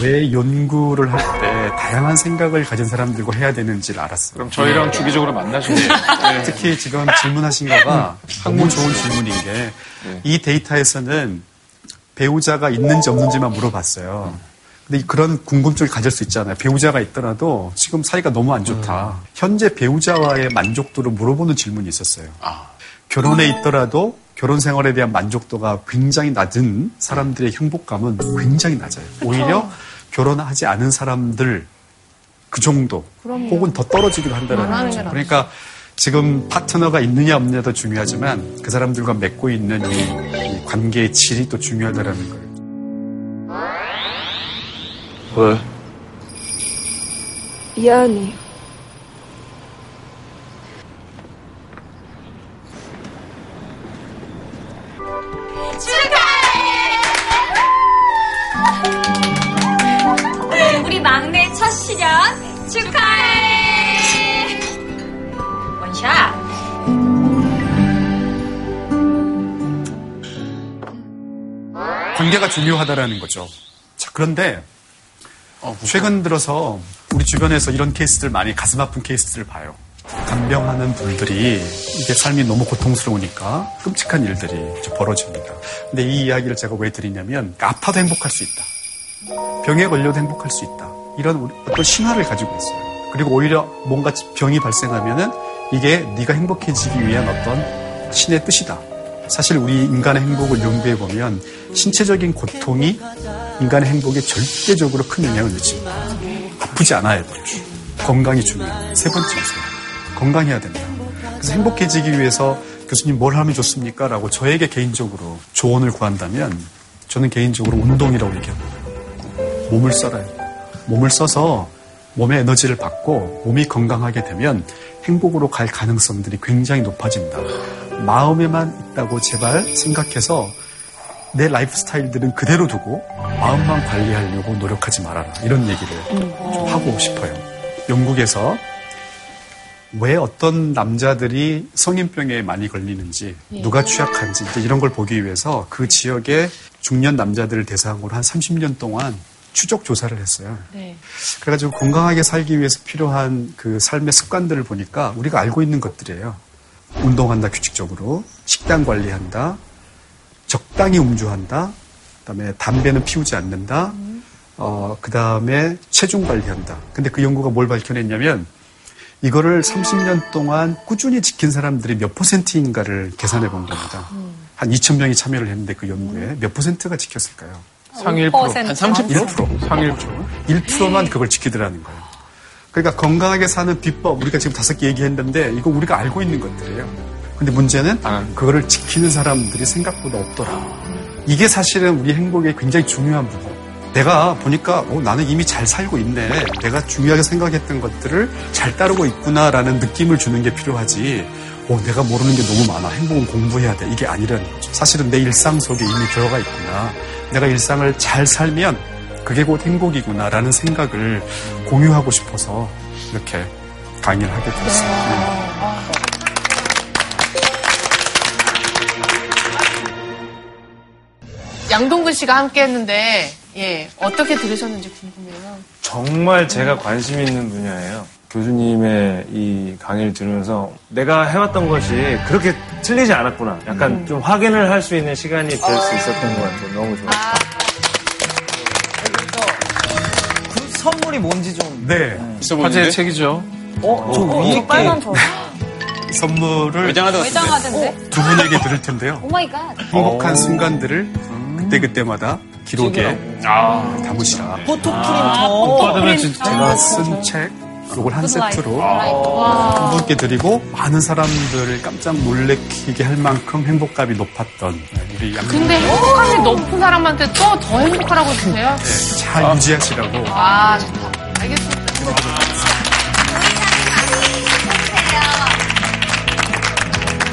왜 연구를 할 때 다양한 생각을 가진 사람들과 해야 되는지를 알았어요. 그럼 저희랑 주기적으로 만나시네요. 네. 특히 지금 질문하신 거가 너무 좋은 질문인 게 이 데이터에서는 배우자가 있는지 없는지만 물어봤어요. 근데 그런 궁금증을 가질 수 있잖아요. 배우자가 있더라도 지금 사이가 너무 안 좋다. 현재 배우자와의 만족도를 물어보는 질문이 있었어요. 결혼에 있더라도 결혼 생활에 대한 만족도가 굉장히 낮은 사람들의 행복감은 굉장히 낮아요. 오히려 결혼하지 않은 사람들 그 정도 그럼요. 혹은 더 떨어지기도 한다는 거죠. 그러니까 지금 파트너가 있느냐 없느냐도 중요하지만 그 사람들과 맺고 있는 이, 이 관계의 질이 또 중요하다라는 거예요. 왜? 미안해. 축 1주년 축하해! 원샷! 관계가 중요하다라는 거죠. 자, 그런데 어, 최근 들어서 우리 주변에서 이런 케이스들 많이 가슴 아픈 케이스들 봐요. 간병하는 분들이 이게 삶이 너무 고통스러우니까 끔찍한 일들이 벌어집니다. 근데 이 이야기를 제가 왜 드리냐면 아파도 행복할 수 있다. 병에 걸려도 행복할 수 있다. 이런 어떤 신화를 가지고 있어요. 그리고 오히려 뭔가 병이 발생하면은 이게 네가 행복해지기 위한 어떤 신의 뜻이다. 사실 우리 인간의 행복을 연구해 보면 신체적인 고통이 인간의 행복에 절대적으로 큰 영향을 미칩니다. 아프지 않아야 돼요. 건강이 중요해요. 세 번째였어요. 건강해야 된다. 그래서 행복해지기 위해서 교수님 뭘 하면 좋습니까? 라고 저에게 개인적으로 조언을 구한다면 저는 개인적으로 운동이라고 얘기합니다. 몸을 써라요. 몸을 써서 몸의 에너지를 받고 몸이 건강하게 되면 행복으로 갈 가능성들이 굉장히 높아진다. 마음에만 있다고 제발 생각해서 내 라이프 스타일들은 그대로 두고 마음만 관리하려고 노력하지 말아라. 이런 얘기를 좀 하고 싶어요. 영국에서 왜 어떤 남자들이 성인병에 많이 걸리는지, 예. 누가 취약한지, 이런 걸 보기 위해서 그 지역의 중년 남자들을 대상으로 한 30년 동안 추적 조사를 했어요. 네. 그래가지고 건강하게 살기 위해서 필요한 그 삶의 습관들을 보니까 우리가 알고 있는 것들이에요. 운동한다, 규칙적으로. 식단 관리한다. 적당히 음주한다. 그 다음에 담배는 피우지 않는다. 어, 그 다음에 체중 관리한다. 근데 그 연구가 뭘 밝혀냈냐면 이거를 30년 동안 꾸준히 지킨 사람들이 몇 퍼센트인가를 계산해 본 겁니다. 한 2천 명이 참여를 했는데 그 연구에 몇 퍼센트가 지켰을까요? 상위 1%. 한 30%? 1%. 상위 1%. 1%만 그걸 지키더라는 거예요. 그러니까 건강하게 사는 비법, 우리가 지금 다섯 개 얘기했는데 이거 우리가 알고 있는 것들이에요. 근데 문제는 그거를 지키는 사람들이 생각보다 없더라. 이게 사실은 우리 행복의 굉장히 중요한 부분. 내가 보니까 어, 나는 이미 잘 살고 있네. 내가 중요하게 생각했던 것들을 잘 따르고 있구나라는 느낌을 주는 게 필요하지. 어, 내가 모르는 게 너무 많아. 행복은 공부해야 돼. 이게 아니라는 거죠. 사실은 내 일상 속에 이미 들어가 있구나. 내가 일상을 잘 살면 그게 곧 행복이구나라는 생각을 공유하고 싶어서 이렇게 강의를 하게 됐어요. 양동근 씨가 함께 했는데, 예, 어떻게 들으셨는지 궁금해요. 정말 제가 관심 있는 분야예요. 교수님의 이 강의를 들으면서 내가 해왔던 것이 그렇게 틀리지 않았구나. 약간 좀 확인을 할 수 있는 시간이 될 수 있었던 것 같아요. 너무 좋았어요. 그 선물이 뭔지 좀. 네. 화제의 책이죠. 어, 저 위에 게 빨간 저. 선물을 포장하던데. 두 분에게 드릴 텐데요. Oh my god. 행복한 순간들을 그때그때마다 기록에 담으시라. 포토프린터. 받으면 진짜 제가 쓴 책, 요걸 한 세트로 와. 한 분께 드리고 많은 사람들을 깜짝 놀래키게 할 만큼 행복감이 높았던 우리 양 근데 행복함이 높은 사람한테 또 더 행복하라고 주세요? 잘 유지하시라고. 아, 좋다. 알겠습니다.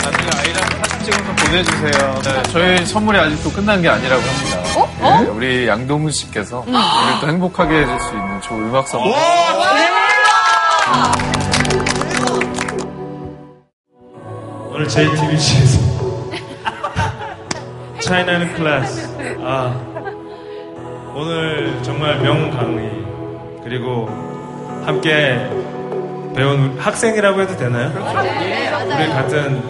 나중에 아이랑 사진 찍어서 보내주세요. 네, 저희 선물이 아직도 끝난 게 아니라고 합니다. 어? 네, 우리 양동근 씨께서 우리를 또 행복하게 해줄 수 있는 좋은 음악 선물. 오늘 JTBC에서 차이나는 클래스 아 오늘 정말 명강의 그리고 함께 배운 학생이라고 해도 되나요? 우리 같은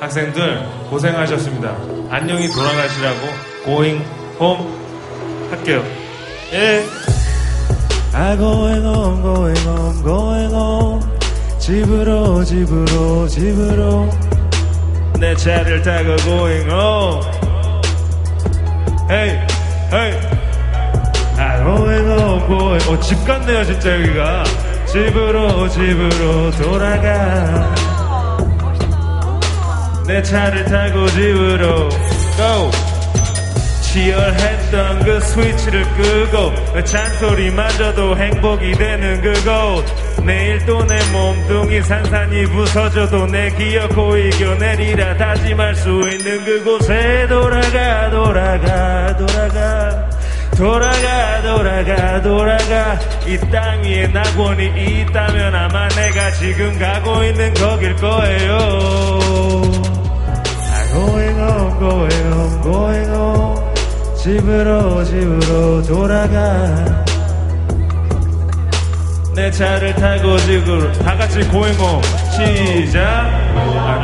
학생들 고생하셨습니다. 안녕히 돌아가시라고 going home 할게요. 예. I going home, going home, going home. 집으로, 집으로, 집으로. 내 차를 타고 going home. Hey, hey. I going home, going. 어, 집 같네요, 진짜 여기가. 집으로, 집으로 돌아가. 내 차를 타고 집으로 go. 치열했던 그 스위치를 끄고 그 잔소리마저도 행복이 되는 그곳. 내일 또 내 몸뚱이 산산이 부서져도 내 기어코 이겨내리라. 다짐할 수 있는 그곳에 돌아가 돌아가 돌아가. 돌아가 돌아가 돌아가. 이 땅 위에 낙원이 있다면 아마 내가 지금 가고 있는 거길 거예요. I'm going home going home going home 집으로 집으로 돌아가. 내 차를 타고 집으로 다 같이 going home 시작.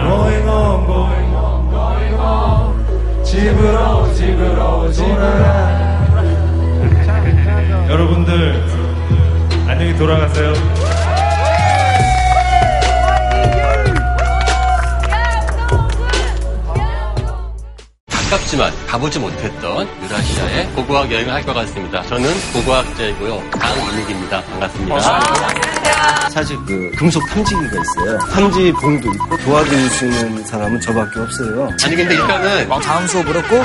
going home 집으로 집으로 돌아가. 여러분들 안녕히 돌아가세요 가깝지만 가보지 못했던 유라시아의 고고학 여행을 할 것 같습니다. 저는 고고학자이고요. 강민욱입니다. 반갑습니다. 사실 그 금속 탐지기가 있어요. 탐지 봉도 있고 도와주시는 사람은 저밖에 없어요. 아니 근데 일단은 다음 수업으로 꼭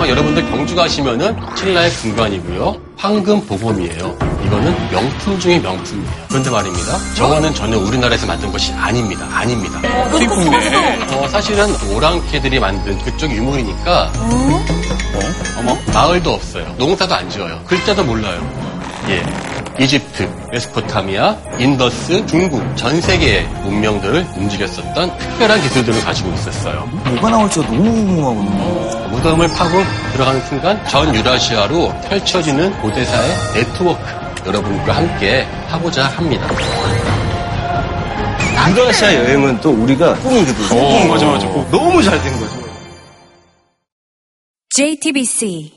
어, 여러분들 경주 가시면은 신라의 금관이고요. 황금 보검이에요. 이거는 명품 중의 명품이에요. 그런데 말입니다. 저거는 전혀 우리나라에서 만든 것이 아닙니다. 아닙니다. 수입품이네. 어, 사실은 오랑캐들이 만든 그쪽 유물이니까 어? 어머 마을도 없어요. 농사도 안 지어요. 글자도 몰라요. 예. 이집트, 메소포타미아, 인더스, 중국 전 세계의 문명들을 움직였었던 특별한 기술들을 가지고 있었어요. 뭐가 나올지 가 너무 궁금하거든요. 무덤을 파고 들어가는 순간 전 유라시아로 펼쳐지는 고대사의 네트워크 여러분과 함께 하고자 합니다. 유라시아 여행은 또 우리가 꿈이거든요. 어, 맞아, 맞아. 너무 잘 된 거죠. JTBC